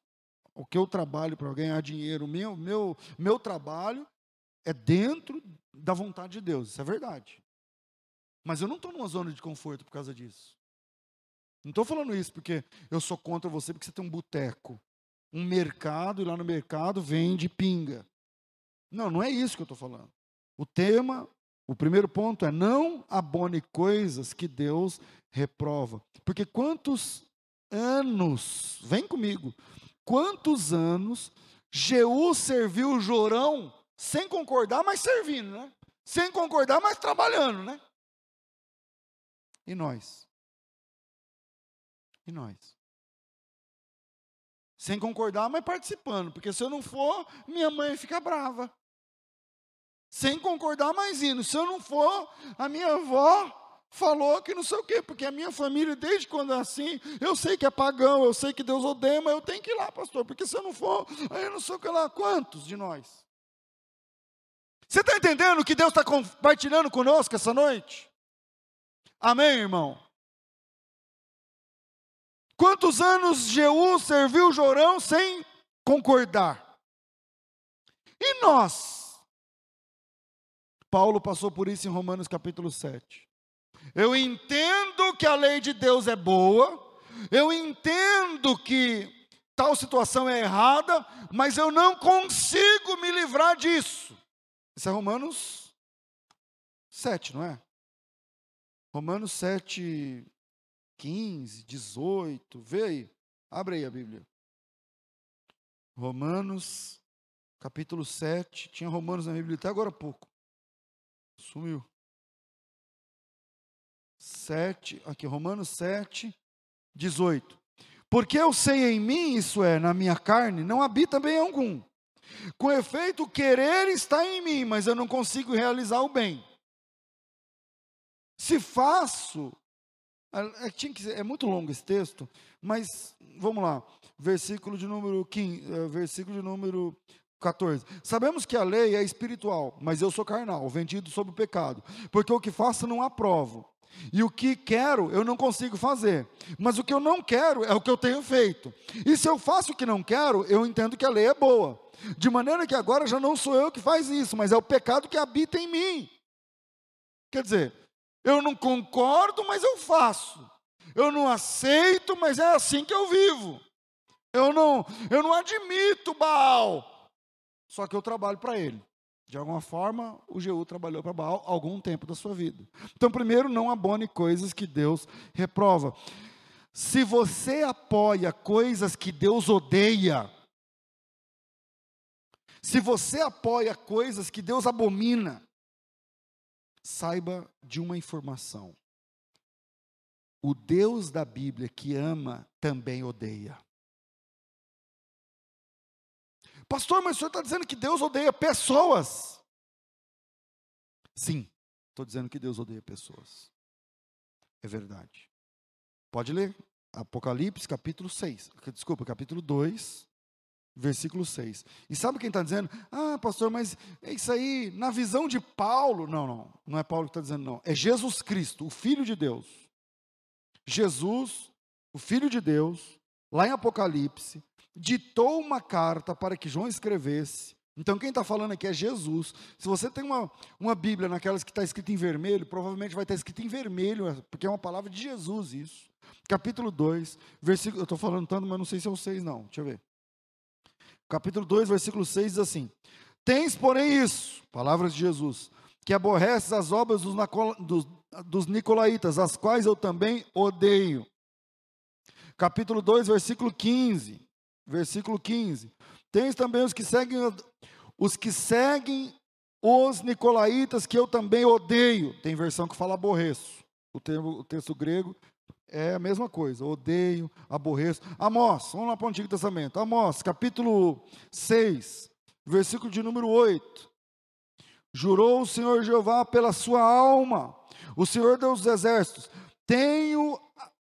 o que eu trabalho para ganhar dinheiro, meu, meu, meu trabalho é dentro da vontade de Deus, isso é verdade. Mas eu não estou numa zona de conforto por causa disso. Não estou falando isso porque eu sou contra você, porque você tem um boteco, um mercado, e lá no mercado vende pinga. Não, não é isso que eu estou falando. O tema, o primeiro ponto é não abone coisas que Deus reprova. Porque quantos anos, vem comigo, quantos anos Jeú serviu Jorão sem concordar, mas servindo, né? Sem concordar, mas trabalhando, né? E nós? E nós? Sem concordar, mas participando, porque se eu não for, minha mãe fica brava. Sem concordar, mas indo. Se eu não for, a minha avó falou que não sei o quê, porque a minha família, desde quando é assim, eu sei que é pagão, eu sei que Deus odeia, mas eu tenho que ir lá, pastor, porque se eu não for, aí eu não sei o que lá. Quantos de nós? Você está entendendo o que Deus está compartilhando conosco essa noite? Amém, irmão? Quantos anos Jeú serviu Jorão sem concordar? E nós? Paulo passou por isso em Romanos capítulo 7. Eu entendo que a lei de Deus é boa, eu entendo que tal situação é errada, mas eu não consigo me livrar disso. Isso é Romanos 7, não é? Romanos 7, 15, 18, vê aí, abre aí a Bíblia. Romanos, capítulo 7, tinha Romanos na Bíblia até agora há pouco. Sumiu. 7, aqui, Romanos 7, 18. Porque eu sei em mim, isso é, na minha carne, não habita bem algum. Com efeito, o querer está em mim, mas eu não consigo realizar o bem. Se faço é, é, é muito longo esse texto, mas vamos lá. Versículo de número 15, é, versículo de número 14. Sabemos que a lei é espiritual, mas eu sou carnal, vendido sob o pecado. Porque o que faço não aprovo. E o que quero, eu não consigo fazer. Mas o que eu não quero é o que eu tenho feito. E se eu faço o que não quero, eu entendo que a lei é boa. De maneira que agora já não sou eu que faz isso, mas é o pecado que habita em mim. Quer dizer, eu não concordo, mas eu faço. Eu não aceito, mas é assim que eu vivo. Eu não, eu não admito Baal. Só que eu trabalho para ele. De alguma forma, o Jeú trabalhou para Baal algum tempo da sua vida. Então, primeiro, não abone coisas que Deus reprova. Se você apoia coisas que Deus odeia, se você apoia coisas que Deus abomina, saiba de uma informação. O Deus da Bíblia que ama também odeia. Pastor, mas o senhor está dizendo que Deus odeia pessoas? Sim, estou dizendo que Deus odeia pessoas. É verdade. Pode ler. Apocalipse, capítulo 6. Desculpa, capítulo 2, versículo 6. E sabe quem está dizendo? Ah, pastor, mas é isso aí, na visão de Paulo. Não, não, não é Paulo que está dizendo, não. É Jesus Cristo, o Filho de Deus. Jesus, o Filho de Deus, lá em Apocalipse, ditou uma carta para que João escrevesse. Então, quem está falando aqui é Jesus. Se você tem uma, uma Bíblia naquelas que está escrita em vermelho, provavelmente vai estar escrito em vermelho, porque é uma palavra de Jesus isso capítulo 2, versículo. Eu estou falando tanto, mas não sei se é o 6, não. Deixa eu ver. Capítulo 2, versículo 6 diz assim: Tens, porém, isso, palavras de Jesus, que aborreces as obras dos, dos, dos Nicolaítas, as quais eu também odeio. Capítulo 2, versículo 15. Versículo 15. Tens também os que seguem os que seguem os nicolaítas que eu também odeio. Tem versão que fala aborreço. O, termo, o texto grego é a mesma coisa, odeio, aborreço. Amós, vamos lá para o Antigo Testamento. Amós, capítulo 6, versículo de número 8. Jurou o Senhor Jeová pela sua alma, o Senhor Deus dos exércitos: tenho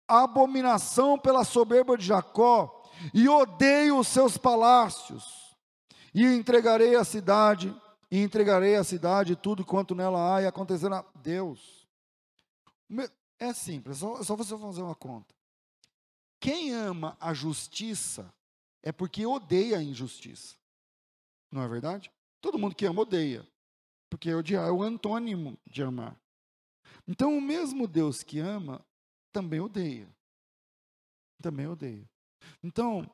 abominação pela soberba de Jacó, e odeio os seus palácios, e entregarei a cidade, e entregarei a cidade tudo quanto nela há, e acontecerá. Deus. É simples, só, só você fazer uma conta. Quem ama a justiça é porque odeia a injustiça. Não é verdade? Todo mundo que ama odeia. Porque odiar é o antônimo de amar. Então, o mesmo Deus que ama também odeia. Também odeia. Então,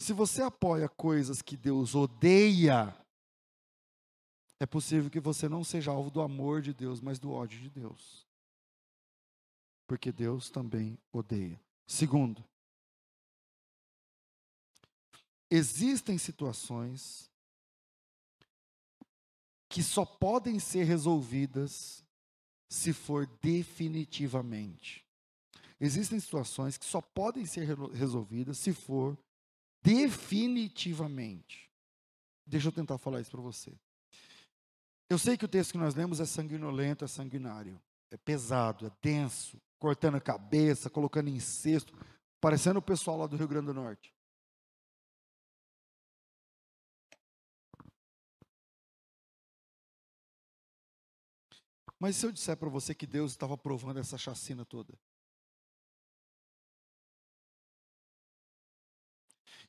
se você apoia coisas que Deus odeia, é possível que você não seja alvo do amor de Deus, mas do ódio de Deus porque Deus também odeia. Segundo, existem situações que só podem ser resolvidas se for definitivamente. Existem situações que só podem ser resolvidas se for definitivamente. Deixa eu tentar falar isso para você. Eu sei que o texto que nós lemos é sanguinolento, é sanguinário, é pesado, é denso, cortando a cabeça, colocando em cesto, parecendo o pessoal lá do Rio Grande do Norte. Mas se eu disser para você que Deus estava provando essa chacina toda?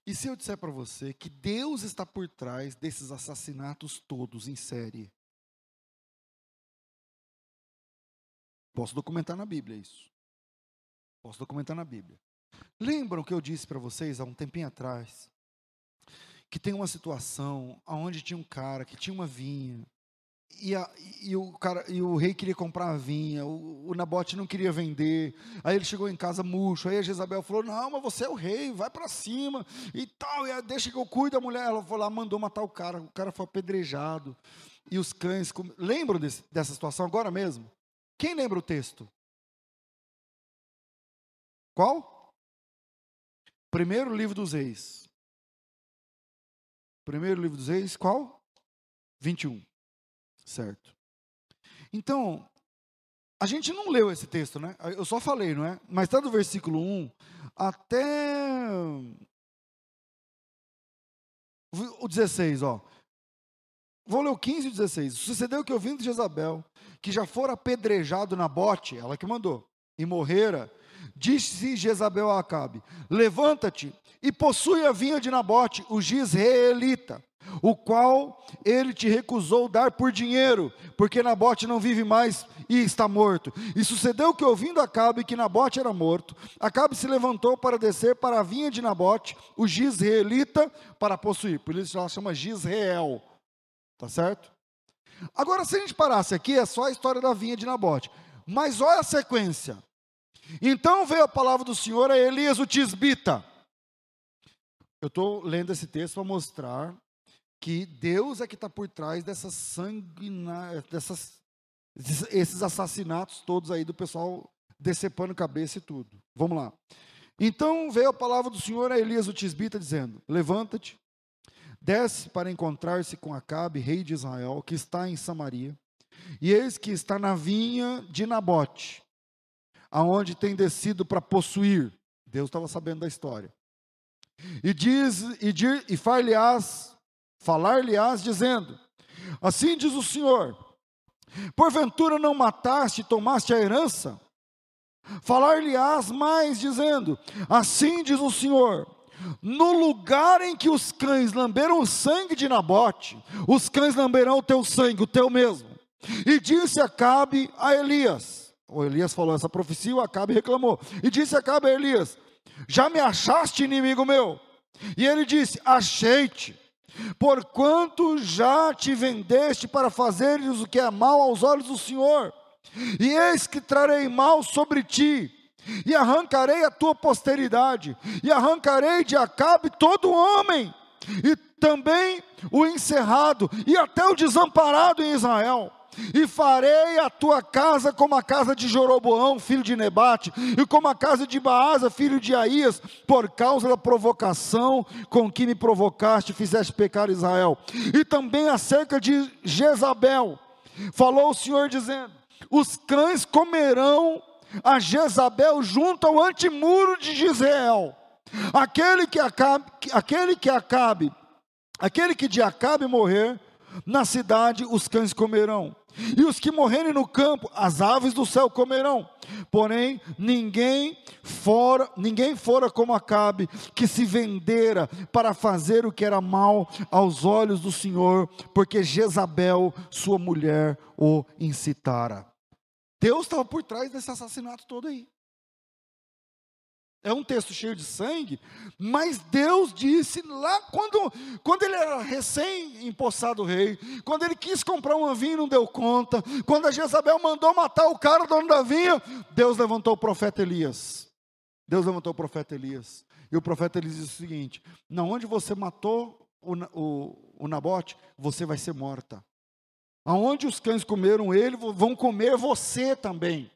E se eu disser para você que Deus está por trás desses assassinatos todos em série? Posso documentar na Bíblia isso. Posso documentar na Bíblia. Lembram que eu disse para vocês há um tempinho atrás que tem uma situação onde tinha um cara que tinha uma vinha e, a, e, o, cara, e o rei queria comprar a vinha, o, o, Nabote não queria vender, aí ele chegou em casa murcho, aí a Jezabel falou, não, mas você é o rei, vai para cima, e tal, e deixa que eu cuido da mulher, ela foi lá, mandou matar o cara, o cara foi apedrejado, e os cães, lembram desse, dessa situação agora mesmo? Quem lembra o texto? Qual? Primeiro livro dos Reis. Primeiro livro dos Reis, qual? 21. Certo. Então, a gente não leu esse texto, né? Eu só falei, não é? Mas está do versículo 1 até o 16, ó. Vou ler o 15 e o 16. Sucedeu que ouvindo de Jezabel que já fora apedrejado na bote, ela que mandou, e morrera, disse Jezabel a Acabe: Levanta-te e possui a vinha de Nabote, o Gisraelita, o qual ele te recusou dar por dinheiro, porque Nabote não vive mais e está morto. E sucedeu que, ouvindo Acabe que Nabote era morto, Acabe se levantou para descer para a vinha de Nabote, o Gisraelita, para possuir. Por isso ela chama Gisrael. Tá certo? Agora, se a gente parasse aqui, é só a história da vinha de Nabote. Mas olha a sequência. Então veio a palavra do Senhor a Elias o Tisbita. Eu estou lendo esse texto para mostrar que Deus é que está por trás dessas dessas, esses assassinatos todos aí do pessoal decepando cabeça e tudo. Vamos lá. Então veio a palavra do Senhor a Elias o Tisbita, dizendo: Levanta-te, desce para encontrar-se com Acabe, rei de Israel, que está em Samaria, e eis que está na vinha de Nabote, aonde tem descido para possuir. Deus estava sabendo da história. E diz, e, e far-lhe-ás, falar-lhe-ás, dizendo: Assim diz o Senhor: Porventura não mataste e tomaste a herança? Falar-lhe-ás mais, dizendo: Assim diz o Senhor: No lugar em que os cães lamberam o sangue de Nabote, os cães lamberão o teu sangue, o teu mesmo. E disse Acabe a Elias: O Elias falou essa profecia, o Acabe reclamou. E disse Acabe a Elias: Já me achaste inimigo meu? E ele disse: Achei-te porquanto já te vendeste para fazeres o que é mal aos olhos do Senhor. E eis que trarei mal sobre ti, e arrancarei a tua posteridade, e arrancarei de Acabe todo homem, e também o encerrado, e até o desamparado em Israel e farei a tua casa como a casa de Joroboão, filho de Nebate, e como a casa de Baasa, filho de Aías, por causa da provocação com que me provocaste, fizeste pecar Israel. E também acerca de Jezabel, falou o Senhor dizendo: os cães comerão a Jezabel junto ao antemuro de Gisrael. Aquele que acabe, aquele que acabe, aquele que de Acabe morrer, na cidade os cães comerão. E os que morrerem no campo, as aves do céu comerão. Porém, ninguém fora, ninguém fora como Acabe, que se vendera para fazer o que era mal aos olhos do Senhor, porque Jezabel, sua mulher, o incitara. Deus estava por trás desse assassinato todo aí. É um texto cheio de sangue, mas Deus disse lá quando, quando ele era recém-empossado rei, quando ele quis comprar uma vinha e não deu conta, quando a Jezabel mandou matar o cara, dono da vinha, Deus levantou o profeta Elias. Deus levantou o profeta Elias. E o profeta Elias disse o seguinte: Não, onde você matou o, o, o Nabote, você vai ser morta. Aonde os cães comeram ele, vão comer você também.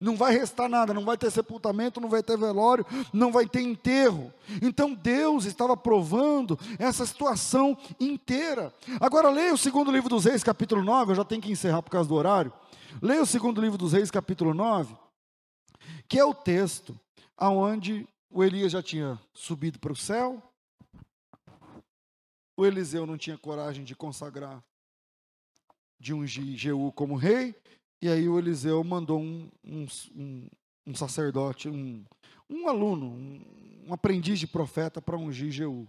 Não vai restar nada, não vai ter sepultamento, não vai ter velório, não vai ter enterro. Então Deus estava provando essa situação inteira. Agora leia o segundo livro dos Reis, capítulo 9, eu já tenho que encerrar por causa do horário. Leia o segundo livro dos Reis, capítulo 9, que é o texto aonde o Elias já tinha subido para o céu. O Eliseu não tinha coragem de consagrar, de ungir Jeú como rei, e aí o Eliseu mandou um, um, um, um sacerdote, um, um aluno, um, um aprendiz de profeta para ungir Jeú.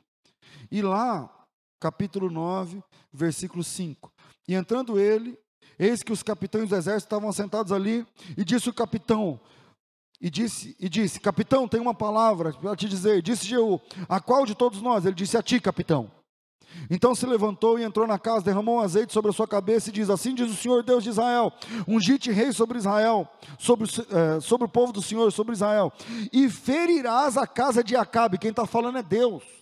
E lá, capítulo 9, versículo 5. E entrando ele, eis que os capitães do exército estavam sentados ali, e disse o capitão, e disse, e disse, capitão, tem uma palavra para te dizer. Disse Jeú, a qual de todos nós? Ele disse, a ti, capitão. Então se levantou e entrou na casa, derramou um azeite sobre a sua cabeça e diz: Assim diz o Senhor Deus de Israel: Ungite rei sobre Israel, sobre, é, sobre o povo do Senhor, sobre Israel, e ferirás a casa de Acabe. Quem está falando é Deus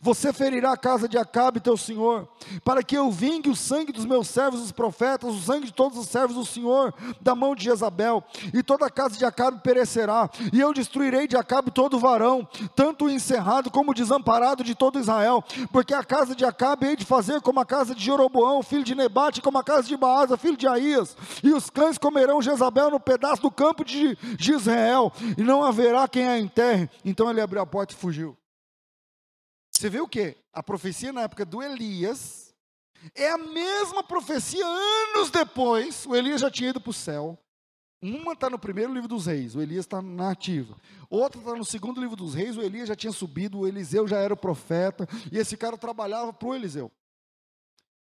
você ferirá a casa de Acabe, teu senhor, para que eu vingue o sangue dos meus servos, os profetas, o sangue de todos os servos do Senhor, da mão de Jezabel, e toda a casa de Acabe perecerá, e eu destruirei de Acabe todo varão, tanto o encerrado como o desamparado de todo Israel, porque a casa de Acabe hei de fazer como a casa de Jeroboão, filho de Nebate, como a casa de Baasa, filho de Aías, e os cães comerão Jezabel no pedaço do campo de Israel, e não haverá quem a enterre. Então ele abriu a porta e fugiu. Você vê o que? A profecia na época do Elias é a mesma profecia anos depois. O Elias já tinha ido para o céu. Uma está no primeiro livro dos reis, o Elias está na ativa. Outra está no segundo livro dos reis, o Elias já tinha subido, o Eliseu já era o profeta, e esse cara trabalhava para o Eliseu.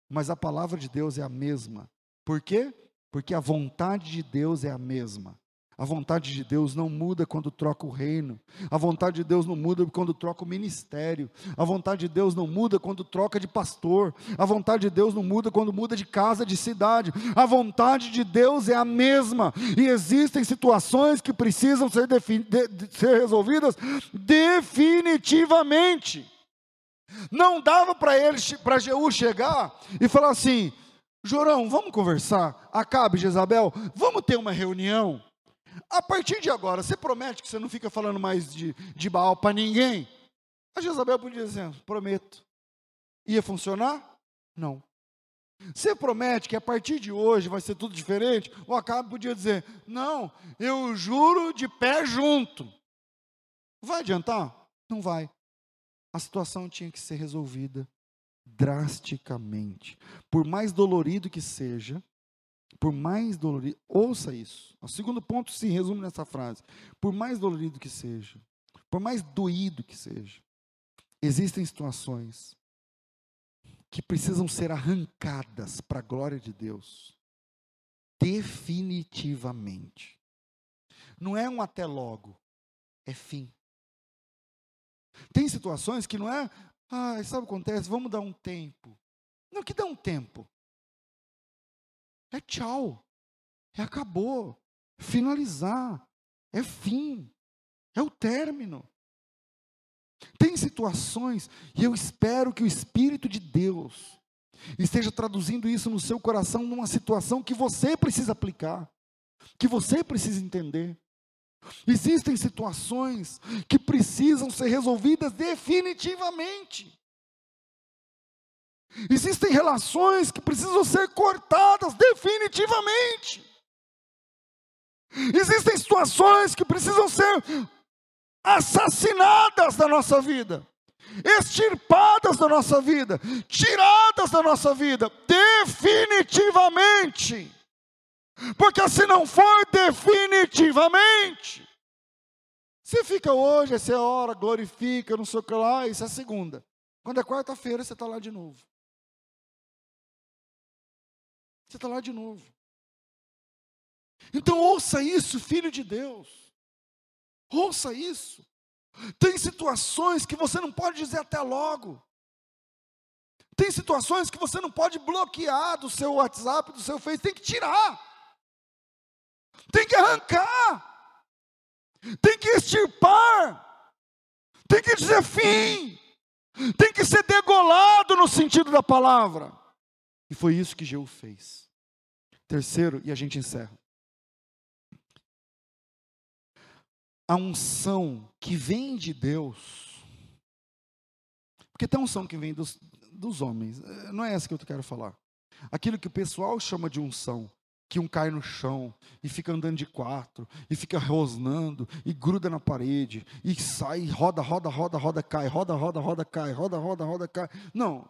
Mas a palavra de Deus é a mesma. Por quê? Porque a vontade de Deus é a mesma. A vontade de Deus não muda quando troca o reino. A vontade de Deus não muda quando troca o ministério. A vontade de Deus não muda quando troca de pastor. A vontade de Deus não muda quando muda de casa, de cidade. A vontade de Deus é a mesma. E existem situações que precisam ser, de, ser resolvidas definitivamente. Não dava para ele, para Jeú chegar e falar assim: Jorão, vamos conversar? Acabe, Jezabel, vamos ter uma reunião? A partir de agora, você promete que você não fica falando mais de, de Baal para ninguém? A Jezabel podia dizer, prometo. Ia funcionar? Não. Você promete que a partir de hoje vai ser tudo diferente? O Acabe podia dizer, não, eu juro de pé junto. Vai adiantar? Não vai. A situação tinha que ser resolvida drasticamente. Por mais dolorido que seja, por mais dolorido, ouça isso. O segundo ponto se resume nessa frase. Por mais dolorido que seja, por mais doído que seja, existem situações que precisam ser arrancadas para a glória de Deus. Definitivamente. Não é um até logo, é fim. Tem situações que não é, ah, sabe o que acontece? Vamos dar um tempo. Não, que dá um tempo. É tchau. É acabou. Finalizar. É fim. É o término. Tem situações, e eu espero que o Espírito de Deus esteja traduzindo isso no seu coração numa situação que você precisa aplicar, que você precisa entender. Existem situações que precisam ser resolvidas definitivamente. Existem relações que precisam ser cortadas definitivamente. Existem situações que precisam ser assassinadas da nossa vida, extirpadas da nossa vida, tiradas da nossa vida, definitivamente. Porque se não for definitivamente, você fica hoje, essa é a hora, glorifica, não sei o que lá, isso é segunda. Quando é quarta-feira, você está lá de novo. Você está lá de novo. Então ouça isso, filho de Deus. Ouça isso. Tem situações que você não pode dizer até logo. Tem situações que você não pode bloquear do seu WhatsApp, do seu Face, tem que tirar. Tem que arrancar. Tem que extirpar. Tem que dizer fim. Tem que ser degolado no sentido da palavra. E foi isso que Jeú fez. Terceiro, e a gente encerra. a unção que vem de Deus, porque tem unção que vem dos, dos homens, eh, não é essa que eu quero falar. Aquilo que o pessoal chama de unção, que um cai no chão e fica andando de quatro, e fica rosnando, e gruda na parede, e sai, roda, roda, roda, roda, cai, roda, roda, roda, cai, roda, roda, roda, cai. Não.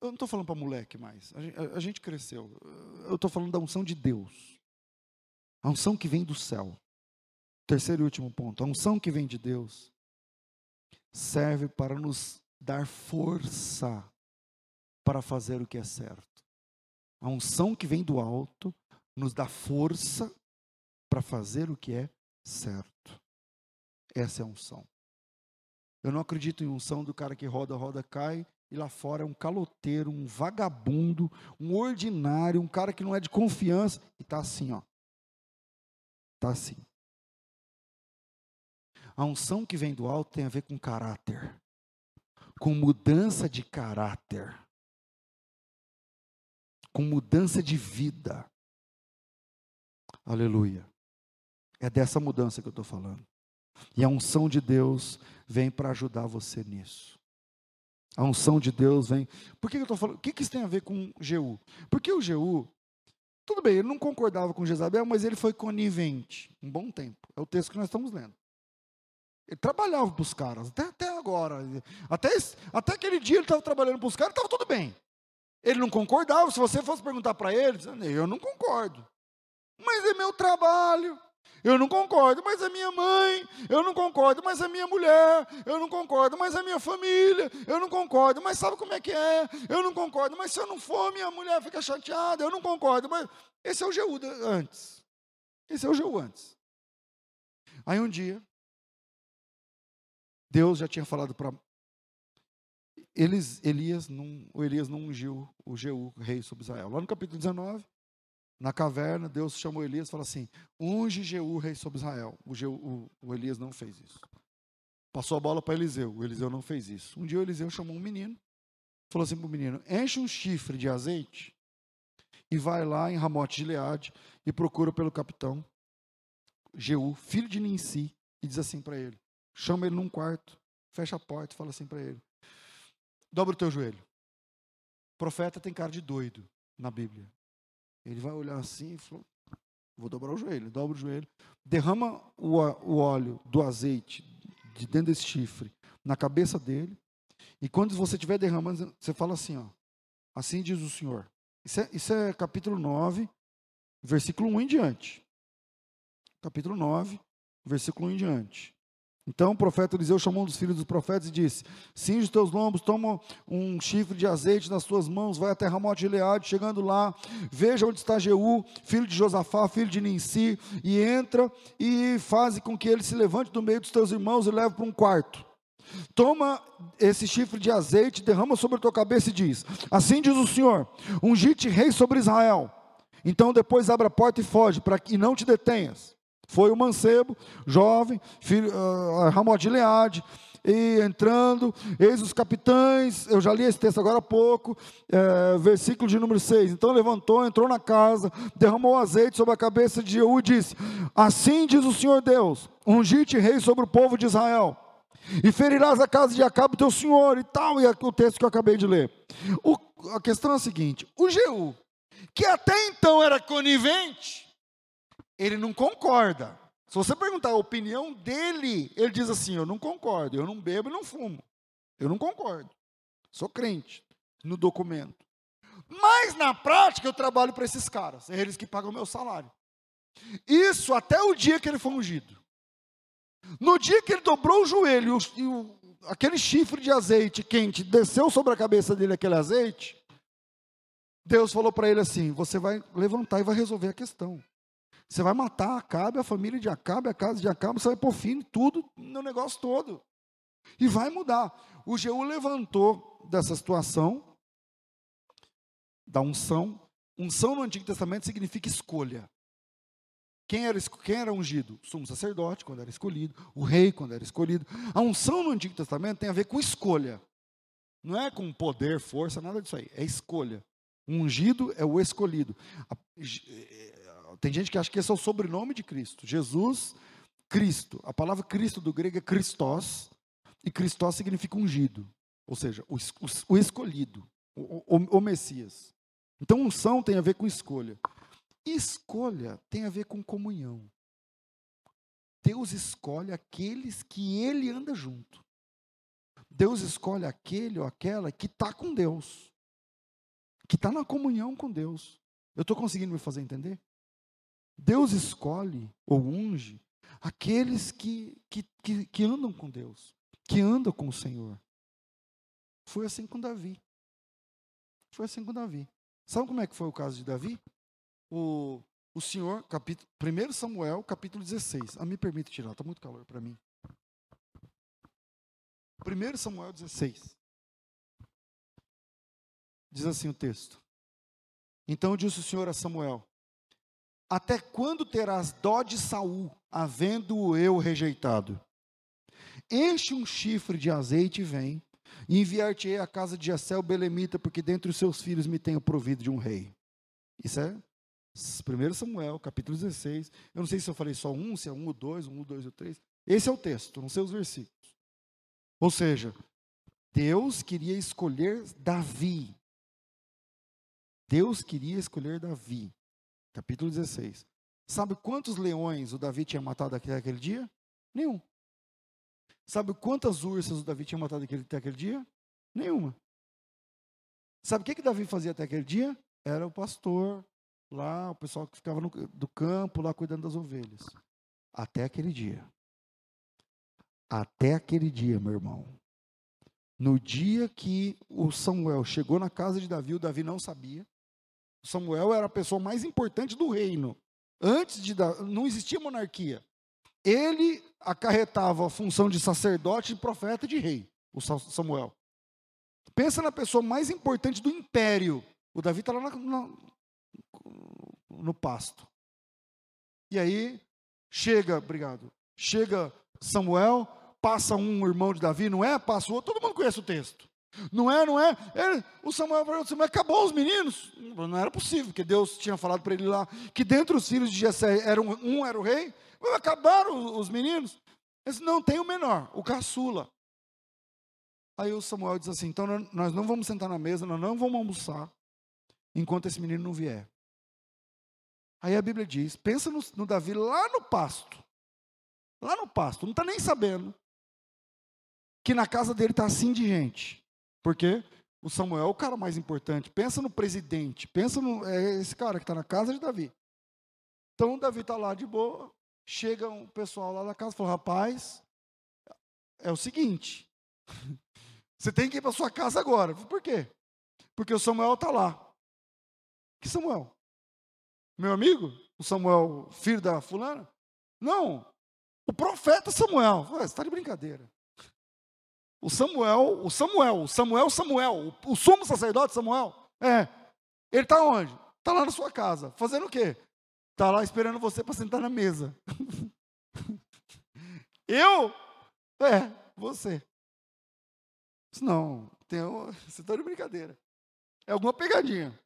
Eu não estou falando para moleque mais, a gente, cresceu. Eu estou falando da unção de Deus. A unção que vem do céu. Terceiro e último ponto. A unção que vem de Deus serve para nos dar força para fazer o que é certo. A unção que vem do alto nos dá força para fazer o que é certo. Essa é a unção. Eu não acredito em unção do cara que roda, roda, cai e lá fora é um caloteiro, um vagabundo, um ordinário, um cara que não é de confiança e está assim, ó. Está assim. A unção que vem do alto tem a ver com caráter, com mudança de caráter, com mudança de vida. Aleluia. É dessa mudança que eu estou falando. E a unção de Deus vem para ajudar você nisso. A unção de Deus vem. Por que eu estou falando? O que, que isso tem a ver com Jeú? Porque o Jeú, tudo bem, ele não concordava com Jezabel, mas ele foi conivente um bom tempo. É o texto que nós estamos lendo. Ele trabalhava para os caras, até, até agora. Até, até aquele dia ele estava trabalhando para os caras, estava tudo bem. Ele não concordava, se você fosse perguntar para ele, eu não concordo. Mas é meu trabalho. Eu não concordo, mas a minha mãe, eu não concordo, mas a minha mulher, eu não concordo, mas a minha família, eu não concordo, mas sabe como é que é? Eu não concordo, mas se eu não for, minha mulher fica chateada, eu não concordo, mas esse é o Jeú antes. Esse é o Jeú antes. Aí um dia, Deus já tinha falado para Elias, não, o Elias não ungiu o Jeú, rei sobre Israel. Lá no capítulo 19, na caverna, Deus chamou Elias e falou assim: unge Jeú, rei sobre Israel. O, Jeú, o, o Elias não fez isso. Passou a bola para Eliseu. O Eliseu não fez isso. Um dia o Eliseu chamou um menino falou assim para o menino: enche um chifre de azeite e vai lá em Ramote de Leade e procura pelo capitão Jeú, filho de Ninsi, e diz assim para ele: chama ele num quarto, fecha a porta e fala assim para ele: dobra o teu joelho. Profeta tem cara de doido na Bíblia. Ele vai olhar assim e falou: vou dobrar o joelho, dobra o joelho, derrama o, o óleo do azeite de dentro desse chifre na cabeça dele, e quando você estiver derramando, você fala assim: ó, assim diz o Senhor. Isso é, isso é capítulo 9, versículo 1 em diante. Capítulo 9, versículo 1 em diante. Então o profeta Eliseu chamou um dos filhos dos profetas e disse: Cinge os teus lombos, toma um chifre de azeite nas tuas mãos, vai até Ramote de Gileade, chegando lá, veja onde está Jeú, filho de Josafá, filho de Ninsi, e entra e faz com que ele se levante do meio dos teus irmãos e leve para um quarto. Toma esse chifre de azeite, derrama sobre a tua cabeça e diz: Assim diz o Senhor: Ungite rei sobre Israel. Então depois abra a porta e foge, para que não te detenhas. Foi o mancebo, jovem, filho, uh, Ramon de Leade, e entrando, eis os capitães, eu já li esse texto agora há pouco, é, versículo de número 6. Então levantou, entrou na casa, derramou azeite sobre a cabeça de Jeú e disse: Assim diz o Senhor Deus: Ungite rei sobre o povo de Israel e ferirás a casa de Acabe teu senhor, e tal, e o texto que eu acabei de ler. O, a questão é a seguinte: o Jeú, que até então era conivente, ele não concorda. Se você perguntar a opinião dele, ele diz assim: Eu não concordo, eu não bebo e não fumo. Eu não concordo. Sou crente no documento. Mas na prática eu trabalho para esses caras, é eles que pagam meu salário. Isso até o dia que ele foi ungido. No dia que ele dobrou o joelho e o, aquele chifre de azeite quente desceu sobre a cabeça dele aquele azeite, Deus falou para ele assim: Você vai levantar e vai resolver a questão. Você vai matar Acabe, a família de Acabe, a casa de Acabe, você vai pôr fim tudo, no negócio todo. E vai mudar. O Jeú levantou dessa situação, da unção. Unção no Antigo Testamento significa escolha. Quem era, quem era ungido? O sumo sacerdote, quando era escolhido, o rei, quando era escolhido. A unção no Antigo Testamento tem a ver com escolha. Não é com poder, força, nada disso aí. É escolha. O ungido é o escolhido. Tem gente que acha que esse é o sobrenome de Cristo. Jesus, Cristo. A palavra Cristo do grego é Christos, e Christos significa ungido. Ou seja, o, o, o escolhido, o, o Messias. Então, unção tem a ver com escolha. Escolha tem a ver com comunhão. Deus escolhe aqueles que Ele anda junto. Deus escolhe aquele ou aquela que está com Deus, que está na comunhão com Deus. Eu estou conseguindo me fazer entender? Deus escolhe ou unge aqueles que, que, que, que andam com Deus, que andam com o Senhor. Foi assim com Davi. Foi assim com Davi. Sabe como é que foi o caso de Davi? o, o Senhor, capítulo, 1 Samuel, capítulo 16. Ah, me permite tirar, está muito calor para mim. 1 Samuel 16. Diz assim o texto. Então disse o Senhor a Samuel: Até quando terás dó de Saul, havendo-o eu rejeitado? Enche um chifre de azeite e vem, e enviar-te-ei à casa de Jessé o Belemita, porque dentre os seus filhos me tenho provido de um rei. Isso é 1 Samuel, capítulo 16. Eu não sei se eu falei só um, se é um ou dois, um ou dois ou três. Esse é o texto, não sei os versículos. Ou seja, Deus queria escolher Davi. Deus queria escolher Davi. Capítulo 16. Sabe quantos leões o Davi tinha matado aquele dia? Nenhum. Sabe quantas ursas o Davi tinha matado até aquele dia? Nenhuma. Sabe o que, que Davi fazia até aquele dia? Era o pastor, lá, o pessoal que ficava no, do campo, lá cuidando das ovelhas. Até aquele dia. Até aquele dia, meu irmão. No dia que o Samuel chegou na casa de Davi, o Davi não sabia. Samuel era a pessoa mais importante do reino. Antes de não existia monarquia. Ele acarretava a função de sacerdote, de profeta e de rei, o Samuel. Pensa na pessoa mais importante do império. O Davi está lá na, na, no pasto. E aí chega, obrigado, chega Samuel, passa um irmão de Davi, não é? Passa o outro, todo mundo conhece o texto. Não é, não é? Ele, o Samuel falou assim, mas acabou os meninos? Não era possível, porque Deus tinha falado para ele lá que dentre os filhos de Jessé era um, um era o rei. Mas acabaram os meninos? Ele disse, não, tem o menor, o caçula. Aí o Samuel diz assim, então nós não vamos sentar na mesa, nós não vamos almoçar, enquanto esse menino não vier. Aí a Bíblia diz, pensa no, no Davi lá no pasto, lá no pasto, não está nem sabendo, que na casa dele está assim de gente. Porque o Samuel é o cara mais importante. Pensa no presidente, pensa no é esse cara que está na casa de Davi. Então Davi está lá de boa, chega um pessoal lá da casa e fala, rapaz, é o seguinte, você tem que ir para sua casa agora. Por quê? Porque o Samuel está lá. Que Samuel? Meu amigo? O Samuel, filho da fulana? Não, o profeta Samuel. Você está de brincadeira. O Samuel, o Samuel, o Samuel, Samuel, o, o sumo sacerdote Samuel, é. Ele está onde? Está lá na sua casa. Fazendo o quê? Está lá esperando você para sentar na mesa. Eu? É, você. Não, tem, você está de brincadeira. É alguma pegadinha.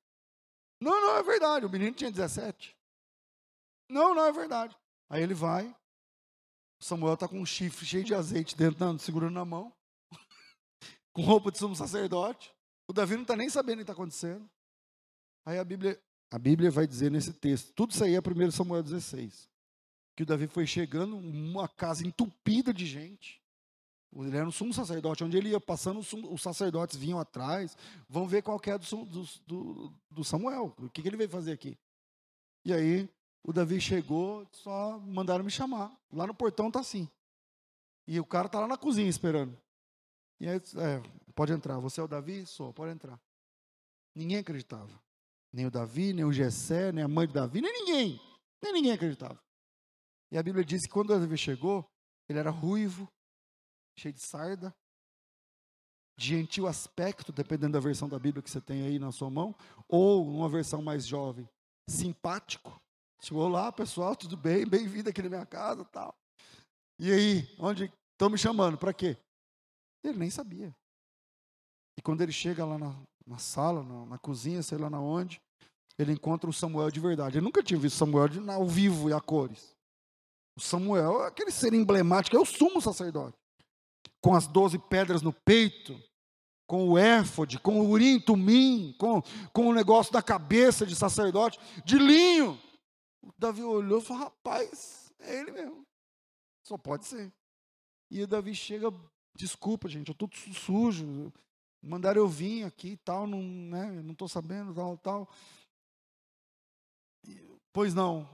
Não, não, é verdade. O menino tinha 17. Não, não, é verdade. Aí ele vai. Samuel está com um chifre cheio de azeite dentro, segurando na mão com roupa de sumo sacerdote. O Davi não está nem sabendo o que está acontecendo. Aí a Bíblia, a Bíblia vai dizer nesse texto, tudo isso aí é 1 Samuel 16, que o Davi foi chegando, uma casa entupida de gente. Ele era um sumo sacerdote, onde ele ia passando, os sacerdotes vinham atrás, vão ver qual é do, do, do, Samuel, o que, que ele veio fazer aqui. E aí, o Davi chegou, só mandaram me chamar. Lá no portão tá assim. E o cara tá lá na cozinha esperando. E aí, é, pode entrar. Você é o Davi? Sou, pode entrar. Ninguém acreditava. Nem o Davi, nem o Jessé, nem a mãe do Davi, nem ninguém. Nem ninguém acreditava. E a Bíblia diz que quando o Davi chegou, ele era ruivo, cheio de sarda, de gentil aspecto, dependendo da versão da Bíblia que você tem aí na sua mão, ou uma versão mais jovem, simpático. Chegou lá, pessoal, tudo bem? Bem-vindo aqui na minha casa tal. E aí, onde estão me chamando? Para quê? Ele nem sabia. E quando ele chega lá na, na sala, na, na, cozinha, sei lá na onde, ele encontra o Samuel de verdade. Ele nunca tinha visto Samuel de, ao vivo e a cores. O Samuel é aquele ser emblemático, é o sumo sacerdote. Com as doze pedras no peito, com o éfode, com o urim tumim, com, com o negócio da cabeça de sacerdote, de linho. O Davi olhou e falou: rapaz, é ele mesmo. Só pode ser. E o Davi chega Desculpa, gente, eu estou sujo. Mandaram eu vir aqui e tal, não né, não estou sabendo, tal, tal. Pois não.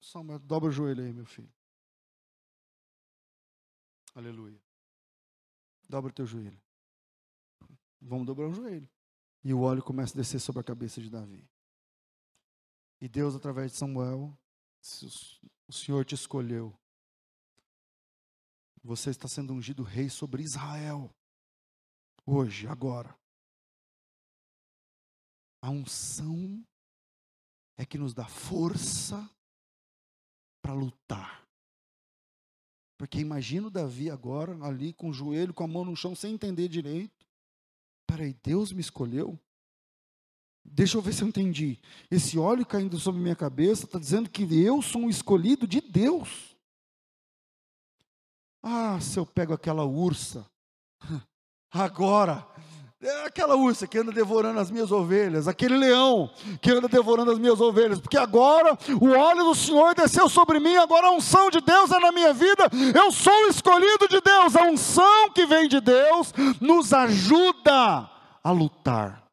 Samuel, dobra o joelho aí, meu filho. Aleluia. Dobra o teu joelho. Vamos dobrar o joelho. E o óleo começa a descer sobre a cabeça de Davi. E Deus, através de Samuel, o Senhor te escolheu você está sendo ungido rei sobre Israel. Hoje, agora. A unção é que nos dá força para lutar. Porque imagina o Davi agora, ali com o joelho, com a mão no chão, sem entender direito. Peraí, Deus me escolheu? Deixa eu ver se eu entendi. Esse óleo caindo sobre minha cabeça está dizendo que eu sou um escolhido de Deus. Ah, se eu pego aquela ursa, agora, é aquela ursa que anda devorando as minhas ovelhas, aquele leão que anda devorando as minhas ovelhas, porque agora o óleo do Senhor desceu sobre mim, agora a unção de Deus é na minha vida, eu sou escolhido de Deus, a unção que vem de Deus nos ajuda a lutar,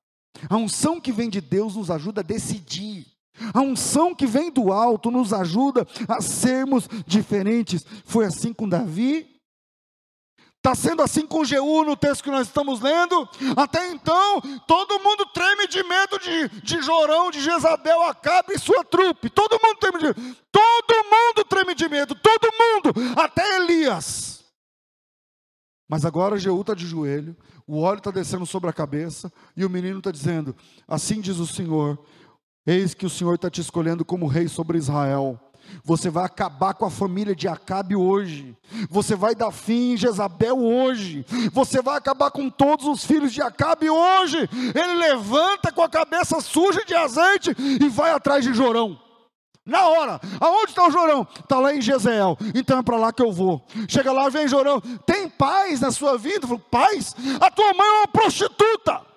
a unção que vem de Deus nos ajuda a decidir. A unção que vem do alto nos ajuda a sermos diferentes. Foi assim com Davi. Está sendo assim com Jeú no texto que nós estamos lendo. Até então, todo mundo treme de medo de, de Jorão, de Jezabel, Acabe e sua trupe. Todo mundo treme de medo. Todo mundo treme de medo. Todo mundo. Até Elias. Mas agora Jeú está de joelho. O óleo está descendo sobre a cabeça. E o menino está dizendo: Assim diz o Senhor Eis que o Senhor está te escolhendo como rei sobre Israel. Você vai acabar com a família de Acabe hoje. Você vai dar fim em Jezabel hoje. Você vai acabar com todos os filhos de Acabe hoje. Ele levanta com a cabeça suja de azeite e vai atrás de Jorão. Na hora, aonde está o Jorão? Está lá em Jezeel, então é para lá que eu vou. Chega lá, vem Jorão, tem paz na sua vida? Falo, paz? A tua mãe é uma prostituta.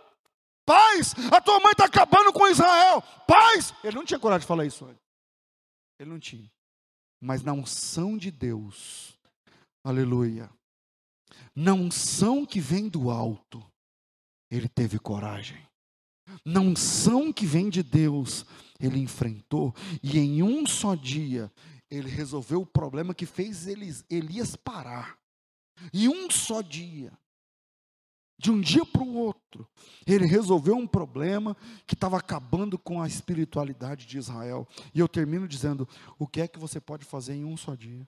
Paz, a tua mãe está acabando com Israel. Paz, ele não tinha coragem de falar isso. Ele não tinha. Mas na unção de Deus, aleluia, na unção que vem do alto, ele teve coragem. Na unção que vem de Deus, ele enfrentou, e em um só dia, ele resolveu o problema que fez Elias parar. Em um só dia, de um dia para o outro, ele resolveu um problema que estava acabando com a espiritualidade de Israel. E eu termino dizendo: o que é que você pode fazer em um só dia?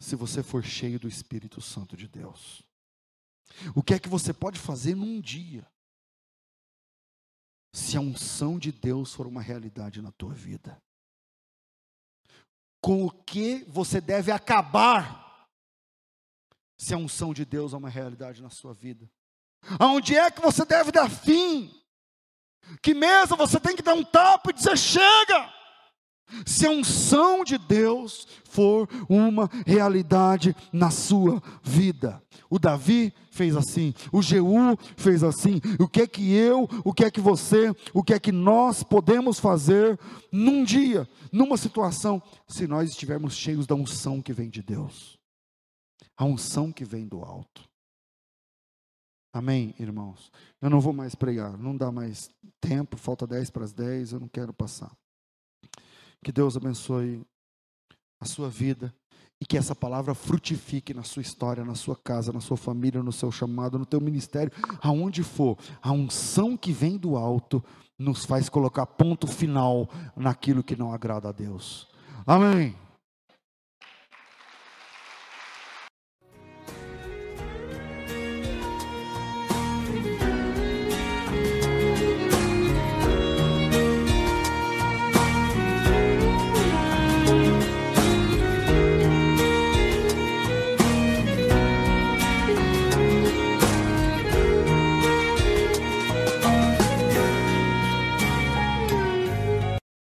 Se você for cheio do Espírito Santo de Deus. O que é que você pode fazer num dia? Se a unção de Deus for uma realidade na tua vida. Com o que você deve acabar se a unção de Deus é uma realidade na sua vida. Aonde é que você deve dar fim? Que mesa você tem que dar um tapa e dizer: chega! Se a unção de Deus for uma realidade na sua vida. O Davi fez assim, o Jeú fez assim. O que é que eu, o que é que você, o que é que nós podemos fazer num dia, numa situação, se nós estivermos cheios da unção que vem de Deus? A unção que vem do alto. Amém, irmãos? Eu não vou mais pregar, não dá mais tempo, falta 10 para as 10, eu não quero passar. Que Deus abençoe a sua vida e que essa palavra frutifique na sua história, na sua casa, na sua família, no seu chamado, no teu ministério, aonde for. A unção que vem do alto nos faz colocar ponto final naquilo que não agrada a Deus. Amém.